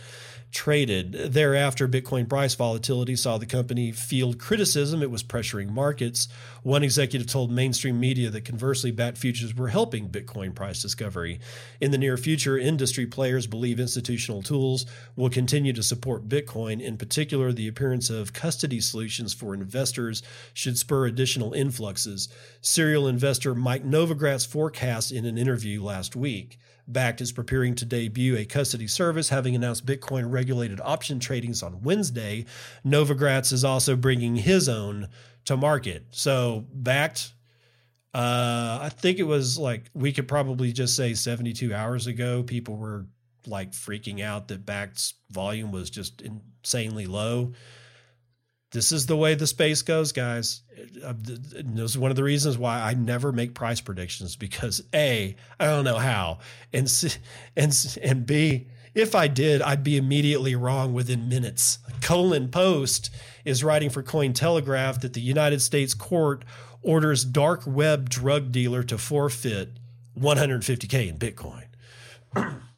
traded. Thereafter, Bitcoin price volatility saw the company field criticism it was pressuring markets. One executive told mainstream media that conversely, Bakkt futures were helping Bitcoin price discovery. In the near future, industry players believe institutional tools will continue to support Bitcoin. In particular, the appearance of custody solutions for investors should spur additional influxes. Serial investor Mike Novogratz forecast in an interview last week. Bakkt is preparing to debut a custody service, having announced Bitcoin regulated option tradings on Wednesday. Novogratz is also bringing his own to market. So Bakkt, uh, I think it was like we could probably just say 72 hours ago, people were like freaking out that Bakkt's volume was just insanely low. This is the way the space goes, guys. Uh, this is one of the reasons why I never make price predictions because a I don't know how, and c, and and b if I did, I'd be immediately wrong within minutes. Colin Post is writing for Cointelegraph that the United States court orders dark web drug dealer to forfeit 150K in Bitcoin. *clears throat*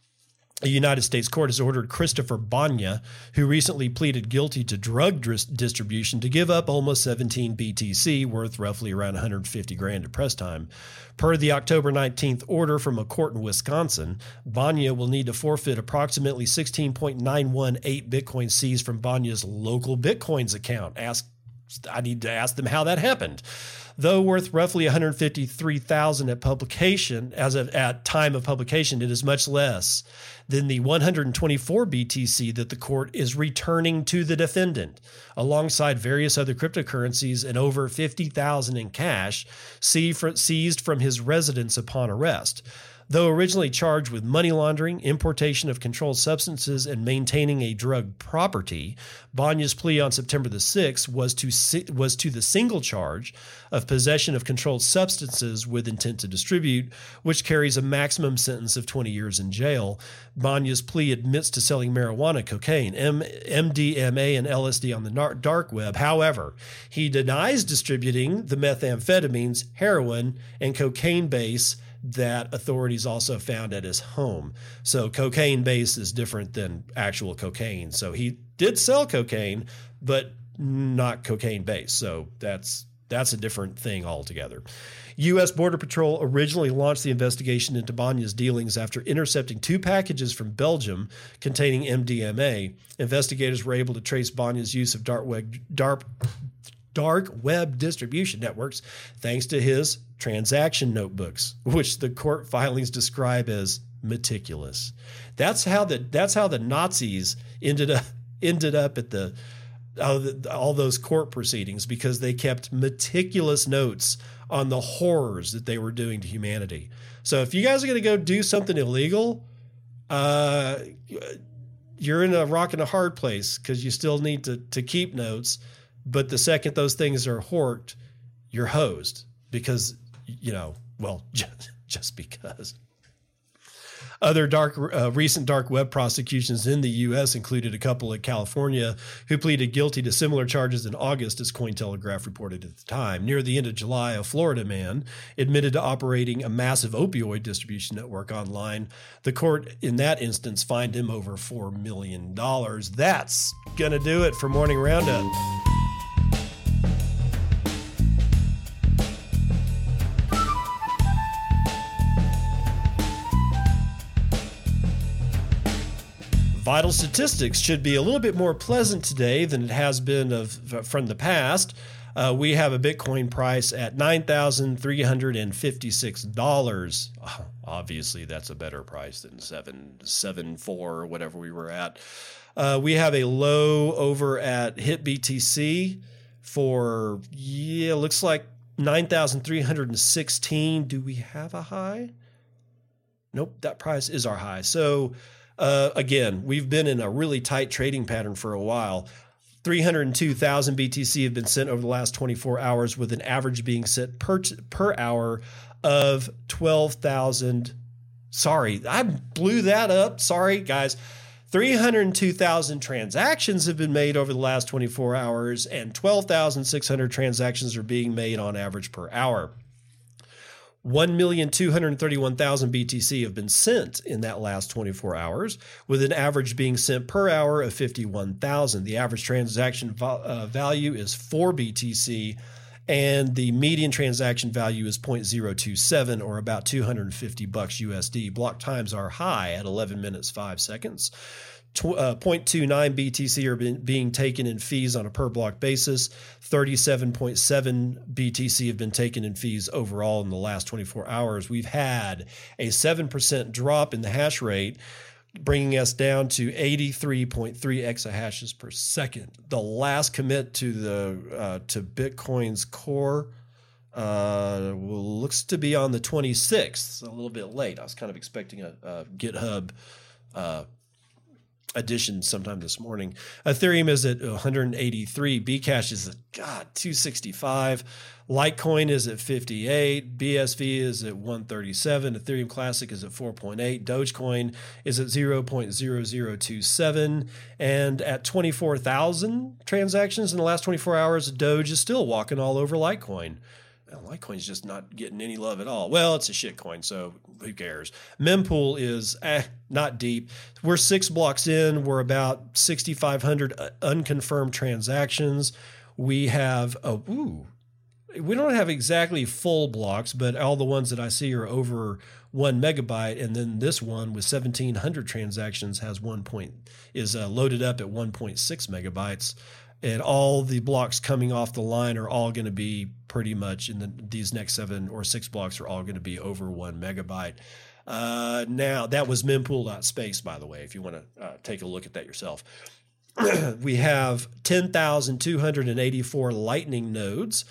A United States court has ordered Christopher Banya, who recently pleaded guilty to drug distribution, to give up almost 17 BTC, worth roughly around 150 grand at press time. Per the October 19th order from a court in Wisconsin, Banya will need to forfeit approximately 16.918 Bitcoin seized from Banya's LocalBitcoins account. Ask, I need to ask them how that happened though worth roughly 153,000 at publication as of at time of publication, it is much less than the 124 BTC that the court is returning to the defendant, alongside various other cryptocurrencies and over 50,000 in cash seized from his residence upon arrest. Though originally charged with money laundering, importation of controlled substances, and maintaining a drug property, Banya's plea on September the 6th was to, was to the single charge of possession of controlled substances with intent to distribute, which carries a maximum sentence of 20 years in jail. Banya's plea admits to selling marijuana, cocaine, M- MDMA, and LSD on the dark web. However, he denies distributing the methamphetamines, heroin, and cocaine base that authorities also found at his home. So cocaine base is different than actual cocaine. So he did sell cocaine, but not cocaine base. So that's that's a different thing altogether. U.S. Border Patrol originally launched the investigation into Banya's dealings after intercepting two packages from Belgium containing MDMA. Investigators were able to trace Banya's use of dark web, dark, dark web distribution networks thanks to his transaction notebooks, *laughs* which the court filings describe as meticulous. That's how the that's how the Nazis ended up *laughs* ended up at the all those court proceedings because they kept meticulous notes on the horrors that they were doing to humanity. So if you guys are going to go do something illegal, uh, you're in a rock and a hard place because you still need to to keep notes. But the second those things are horked, you're hosed because you know, well, *laughs* just, just because. Other dark, uh, recent dark web prosecutions in the U.S. included a couple in California who pleaded guilty to similar charges in August, as Cointelegraph reported at the time. Near the end of July, a Florida man admitted to operating a massive opioid distribution network online. The court, in that instance, fined him over $4 million. That's going to do it for Morning Roundup. Vital statistics should be a little bit more pleasant today than it has been of from the past. Uh, we have a Bitcoin price at nine thousand three hundred and fifty-six dollars. Obviously, that's a better price than seven seven four or whatever we were at. Uh, we have a low over at HitBTC for yeah, looks like nine thousand three hundred and sixteen. Do we have a high? Nope, that price is our high. So uh, again, we've been in a really tight trading pattern for a while. 302,000 BTC have been sent over the last 24 hours, with an average being sent per per hour of 12,000. Sorry, I blew that up. Sorry, guys. 302,000 transactions have been made over the last 24 hours, and 12,600 transactions are being made on average per hour. 1,231,000 BTC have been sent in that last 24 hours, with an average being sent per hour of 51,000. The average transaction uh, value is 4 BTC, and the median transaction value is 0.027 or about 250 bucks USD. Block times are high at 11 minutes 5 seconds uh, 0.29 BTC are been, being taken in fees on a per block basis. 37.7 BTC have been taken in fees overall in the last 24 hours. We've had a 7% drop in the hash rate. bringing us down to 83.3 exahashes per second. The last commit to the uh, to Bitcoin's core uh, looks to be on the 26th, a little bit late. I was kind of expecting a, a GitHub addition sometime this morning. Ethereum is at 183. Bcash is at God 265. Litecoin is at 58. BSV is at 137. Ethereum Classic is at 4.8. Dogecoin is at 0.0027. And at 24,000 transactions in the last 24 hours, Doge is still walking all over Litecoin. Litecoin's just not getting any love at all. Well, it's a shit coin, so who cares? Mempool is eh, not deep. We're six blocks in. We're about 6,500 uh, unconfirmed transactions. We have a ooh, we don't have exactly full blocks, but all the ones that I see are over one megabyte, and then this one with 1,700 transactions has one point is uh, loaded up at 1.6 megabytes and all the blocks coming off the line are all going to be pretty much in the, these next seven or six blocks are all going to be over one megabyte. Uh, now that was mempool.space, by the way, if you want to uh, take a look at that yourself. *clears throat* we have 10,284 lightning nodes.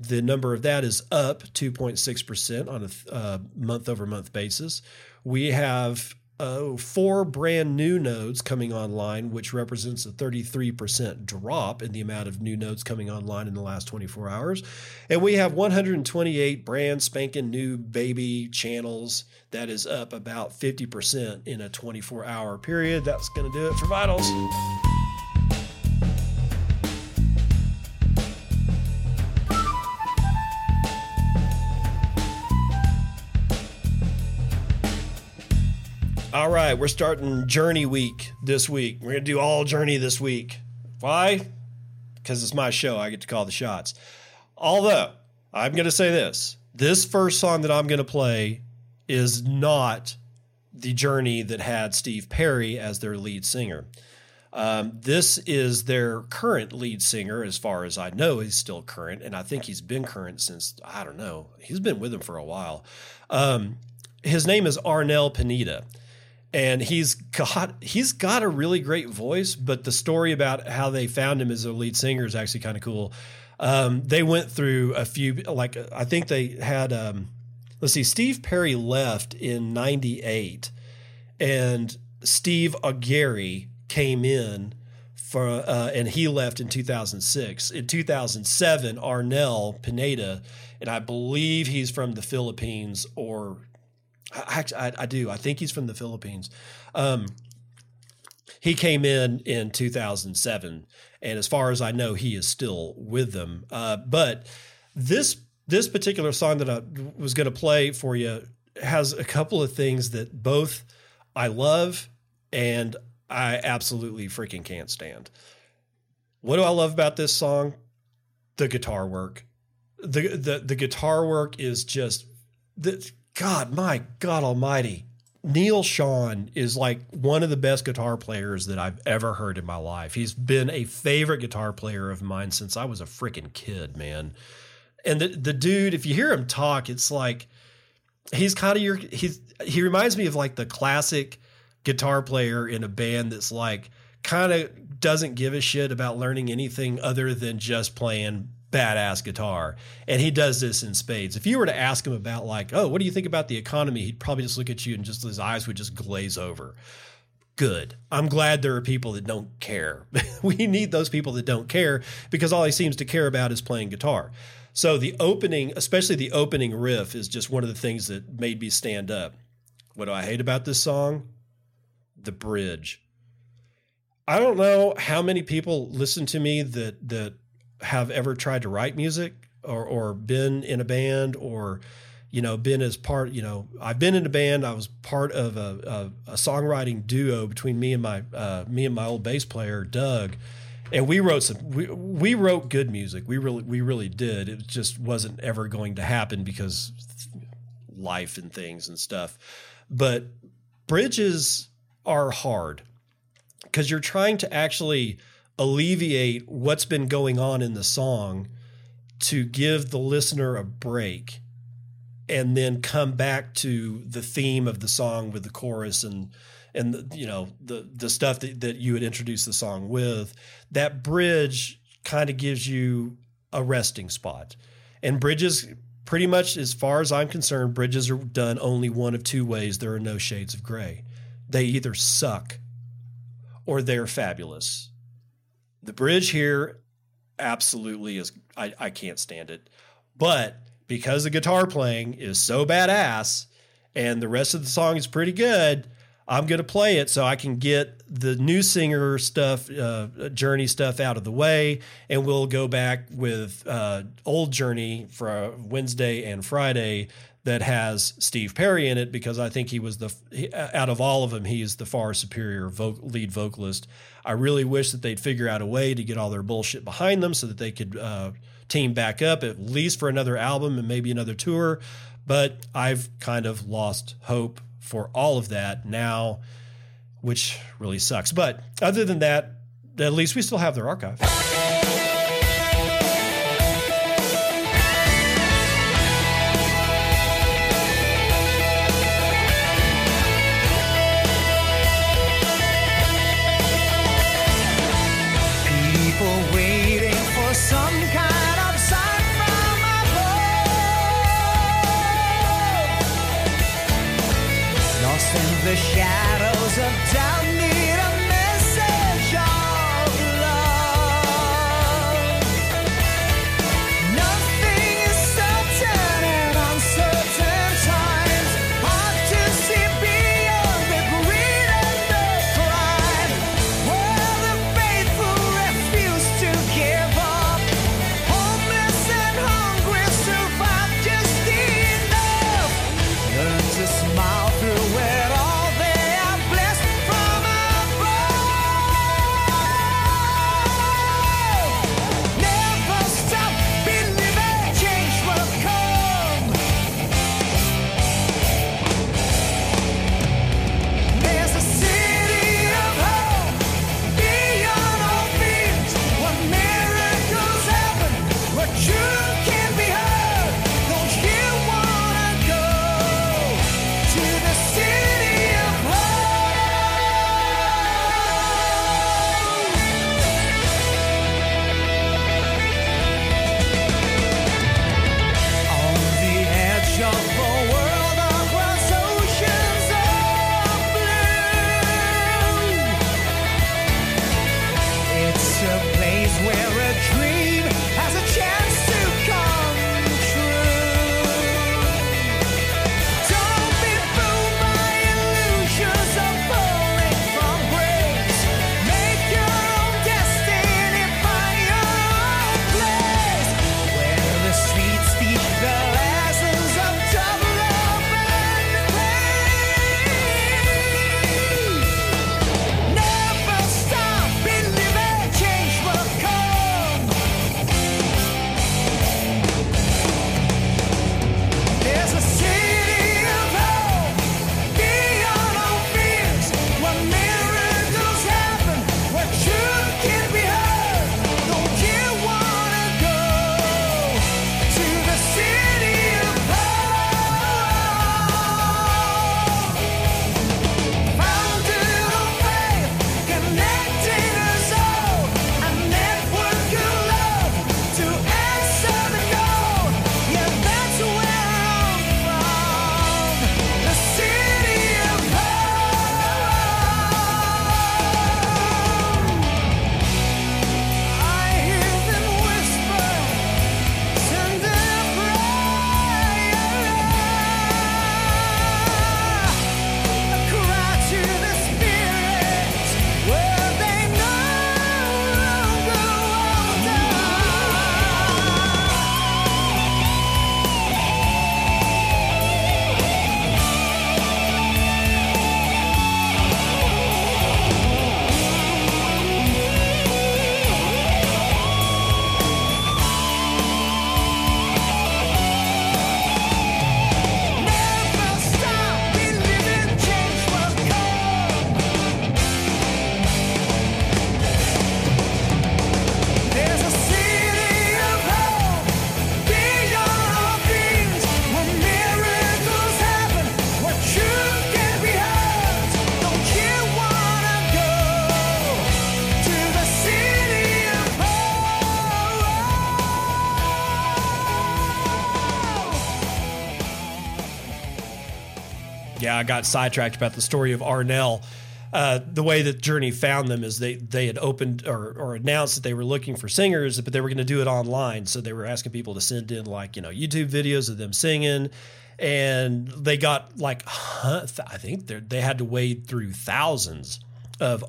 The number of that is up 2.6% on a uh, month over month basis. We have uh, four brand new nodes coming online, which represents a 33% drop in the amount of new nodes coming online in the last 24 hours. And we have 128 brand spanking new baby channels. That is up about 50% in a 24 hour period. That's going to do it for Vitals. All right, we're starting Journey Week this week. We're going to do all Journey this week. Why? Because it's my show. I get to call the shots. Although, I'm going to say this this first song that I'm going to play is not the Journey that had Steve Perry as their lead singer. Um, this is their current lead singer, as far as I know. He's still current, and I think he's been current since I don't know. He's been with them for a while. Um, his name is Arnel Pineda and he's got he's got a really great voice but the story about how they found him as a lead singer is actually kind of cool. Um, they went through a few like i think they had um, let's see steve perry left in 98 and steve augeri came in for uh, and he left in 2006 in 2007 Arnel pineda and i believe he's from the philippines or Actually, I, I, do. I think he's from the Philippines. Um, he came in in 2007, and as far as I know, he is still with them. Uh, but this this particular song that I was going to play for you has a couple of things that both I love and I absolutely freaking can't stand. What do I love about this song? The guitar work. The the the guitar work is just the God, my God Almighty. Neal Schon is like one of the best guitar players that I've ever heard in my life. He's been a favorite guitar player of mine since I was a freaking kid, man. And the the dude, if you hear him talk, it's like he's kind of your he's he reminds me of like the classic guitar player in a band that's like kind of doesn't give a shit about learning anything other than just playing badass guitar. And he does this in spades. If you were to ask him about, like, oh, what do you think about the economy? He'd probably just look at you and just his eyes would just glaze over. Good. I'm glad there are people that don't care. *laughs* we need those people that don't care because all he seems to care about is playing guitar. So the opening, especially the opening riff, is just one of the things that made me stand up. What do I hate about this song? The bridge. I don't know how many people listen to me that that have ever tried to write music or, or been in a band or you know been as part you know i've been in a band. I was part of a, a, a songwriting duo between me and my uh, me and my old bass player doug. And we wrote some we, we wrote good music. We really we really did. It just wasn't ever going to happen because life and things and stuff. But bridges are hard because you're trying to actually alleviate what's been going on in the song to give the listener a break and then come back to the theme of the song with the chorus and and the, you know the the stuff that, that you would introduce the song with that bridge kind of gives you a resting spot. And bridges pretty much as far as i'm concerned bridges are done only one of two ways. There are no shades of gray. They either suck or they're fabulous the bridge here absolutely is i, I can't stand it. But because the guitar playing is so badass and the rest of the song is pretty good, I'm going to play it so I can get the new singer stuff, uh, Journey stuff out of the way, and we'll go back with uh, old Journey for Wednesday and Friday that has Steve Perry in it because I think he was the out of all of them, he is the far superior lead vocalist. I really wish that they'd figure out a way to get all their bullshit behind them so that they could uh, team back up at least for another album and maybe another tour. But I've kind of lost hope for all of that now, which really sucks. But other than that, at least we still have their archive. The shadows of doubt. Yeah, I got sidetracked about the story of Arnel. Uh, the way that Journey found them is they they had opened or, or announced that they were looking for singers, but they were going to do it online. So they were asking people to send in like you know YouTube videos of them singing, and they got like I think they had to wade through thousands of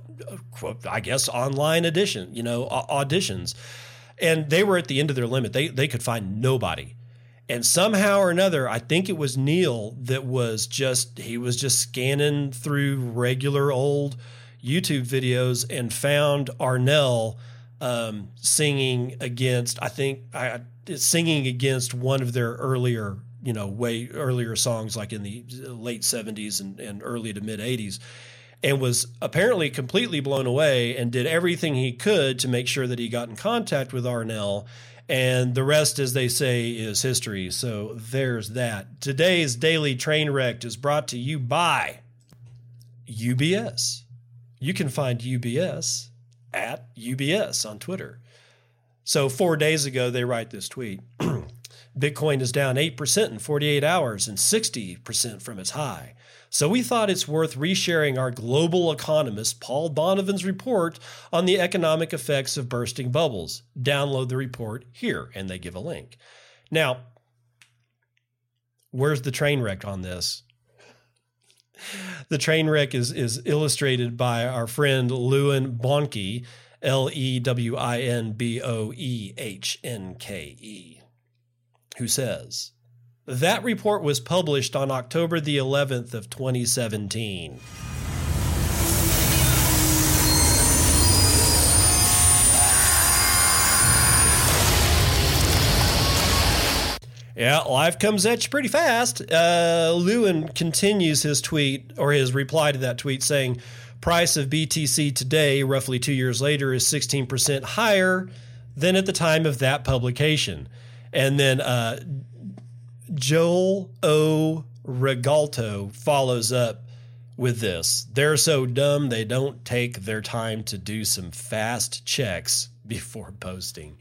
I guess online edition you know auditions, and they were at the end of their limit. They they could find nobody. And somehow or another, I think it was Neil that was just, he was just scanning through regular old YouTube videos and found Arnel um, singing against, I think, I, singing against one of their earlier, you know, way earlier songs, like in the late 70s and, and early to mid 80s and was apparently completely blown away and did everything he could to make sure that he got in contact with Arnel and the rest, as they say, is history. So there's that. Today's Daily Train Wreck is brought to you by UBS. You can find UBS at UBS on Twitter. So four days ago, they write this tweet *clears throat* Bitcoin is down 8% in 48 hours and 60% from its high. So we thought it's worth resharing our global economist Paul Donovan's report on the economic effects of bursting bubbles. Download the report here, and they give a link. Now, where's the train wreck on this? The train wreck is, is illustrated by our friend Lewin Boehnke, L E W I N B O E H N K E, who says, that report was published on October the 11th of 2017. Yeah, life comes at you pretty fast. Uh, Lewin continues his tweet or his reply to that tweet saying, "Price of BTC today, roughly two years later, is 16% higher than at the time of that publication." And then uh, Joel O. Regalto follows up with this. They're so dumb they don't take their time to do some fast checks *laughs* before posting.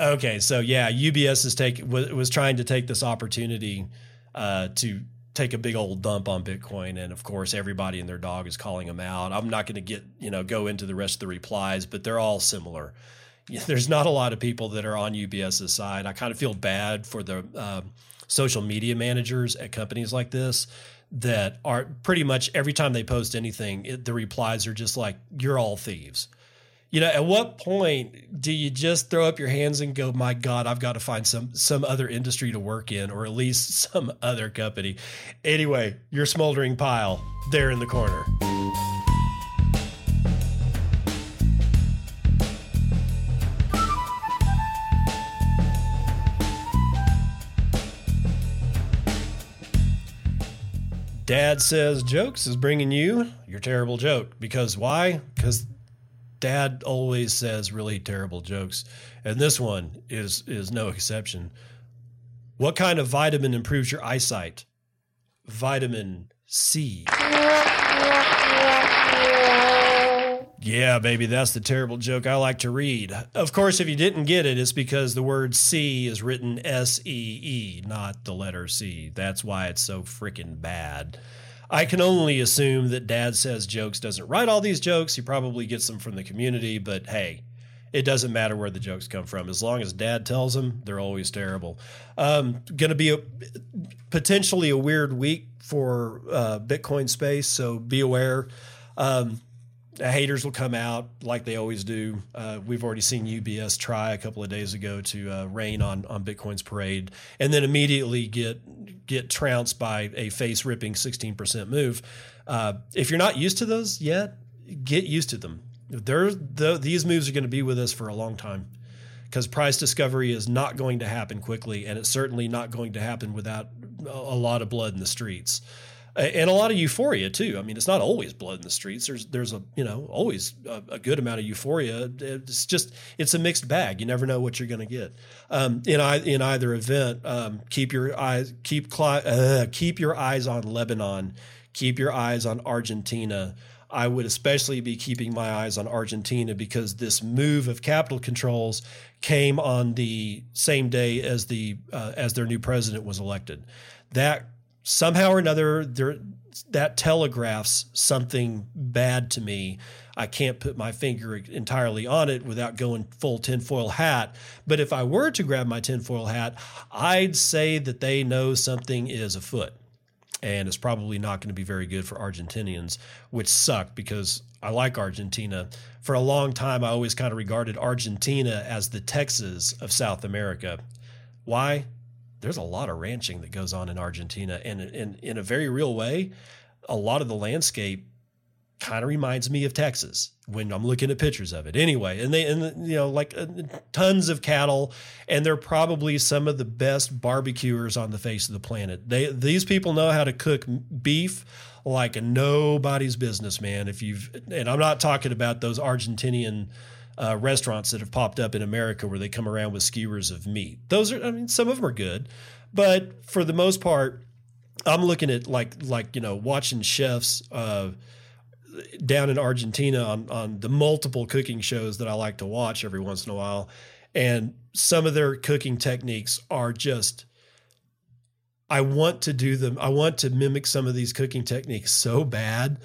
Okay, so yeah, UBS is take was, was trying to take this opportunity uh, to take a big old dump on Bitcoin, and of course, everybody and their dog is calling them out. I'm not going to get you know go into the rest of the replies, but they're all similar. There's not a lot of people that are on UBS's side. I kind of feel bad for the uh, social media managers at companies like this that are pretty much every time they post anything, it, the replies are just like, "You're all thieves." You know, at what point do you just throw up your hands and go, "My God, I've got to find some some other industry to work in, or at least *laughs* some other company"? Anyway, your smoldering pile there in the corner. Dad Says Jokes is bringing you your terrible joke. Because why? Because Dad always says really terrible jokes. And this one is, is no exception. What kind of vitamin improves your eyesight? Vitamin C. Yeah, baby, that's the terrible joke I like to read. Of course, if you didn't get it, it's because the word C is written S E E, not the letter C. That's why it's so freaking bad. I can only assume that Dad Says Jokes doesn't write all these jokes. He probably gets them from the community, but hey, it doesn't matter where the jokes come from. As long as Dad tells them, they're always terrible. Um, Going to be a potentially a weird week for uh, Bitcoin space, so be aware. Um, haters will come out like they always do. Uh, we've already seen UBS try a couple of days ago to uh, rain on on Bitcoin's parade, and then immediately get get trounced by a face ripping sixteen percent move. Uh, if you're not used to those yet, get used to them. The, these moves are going to be with us for a long time because price discovery is not going to happen quickly, and it's certainly not going to happen without a lot of blood in the streets and a lot of euphoria too. I mean, it's not always blood in the streets. There's there's a you know always a, a good amount of euphoria. It's just it's a mixed bag. You never know what you're going to get. Um, in I, in either event, um, keep your eyes keep uh, keep your eyes on Lebanon. Keep your eyes on Argentina. I would especially be keeping my eyes on Argentina because this move of capital controls came on the same day as the uh, as their new president was elected. That somehow or another, there that telegraphs something bad to me. I can't put my finger entirely on it without going full tinfoil hat. But if I were to grab my tinfoil hat, I'd say that they know something is afoot. And it's probably not going to be very good for Argentinians, which suck because I like Argentina. For a long time, I always kind of regarded Argentina as the Texas of South America. Why? There's a lot of ranching that goes on in Argentina, and in, in a very real way, a lot of the landscape kind of reminds me of Texas when I'm looking at pictures of it. Anyway, and they and you know like uh, tons of cattle and they're probably some of the best barbecuers on the face of the planet. They these people know how to cook beef like nobody's business, man. If you've and I'm not talking about those Argentinian uh, restaurants that have popped up in America where they come around with skewers of meat. Those are I mean some of them are good, but for the most part I'm looking at like like you know watching chefs uh, down in Argentina on on the multiple cooking shows that I like to watch every once in a while, and some of their cooking techniques are just. I want to do them. I want to mimic some of these cooking techniques so bad,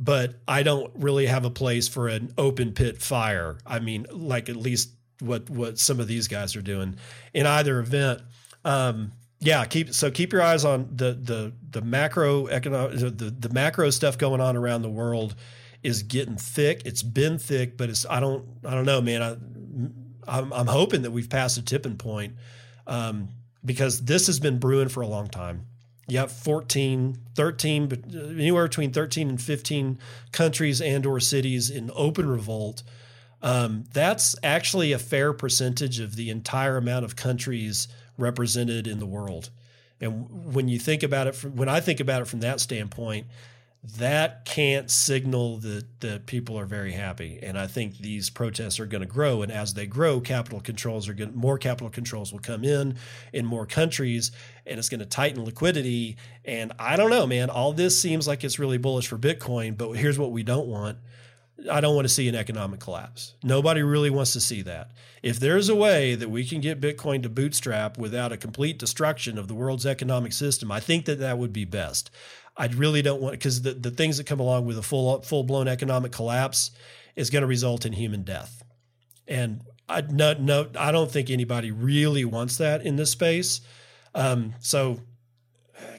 but I don't really have a place for an open pit fire. I mean, like at least what what some of these guys are doing in either event. Um, yeah, keep so keep your eyes on the the the macro economic the the macro stuff going on around the world is getting thick. It's been thick, but it's I don't I don't know, man. I I'm, I'm hoping that we've passed a tipping point um, because this has been brewing for a long time. Have 14, 13, but anywhere between 13 and 15 countries and or cities in open revolt. Um, that's actually a fair percentage of the entire amount of countries represented in the world. And when you think about it, from, when I think about it from that standpoint, that can't signal that that people are very happy. And I think these protests are going to grow. And as they grow, capital controls are going more capital controls will come in in more countries, and it's going to tighten liquidity. And I don't know, man. All this seems like it's really bullish for Bitcoin, but here's what we don't want. I don't want to see an economic collapse. Nobody really wants to see that. If there's a way that we can get Bitcoin to bootstrap without a complete destruction of the world's economic system, I think that that would be best. I really don't want because the, the things that come along with a full full blown economic collapse is going to result in human death, and I no no I don't think anybody really wants that in this space. Um, so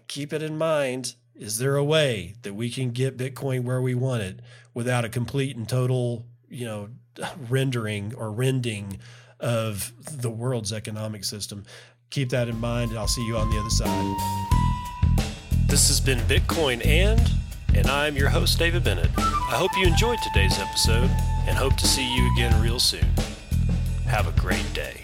keep it in mind. Is there a way that we can get Bitcoin where we want it without a complete and total, you know, rendering or rending of the world's economic system? Keep that in mind, and I'll see you on the other side. This has been Bitcoin and, and I'm your host, David Bennett. I hope you enjoyed today's episode and hope to see you again real soon. Have a great day.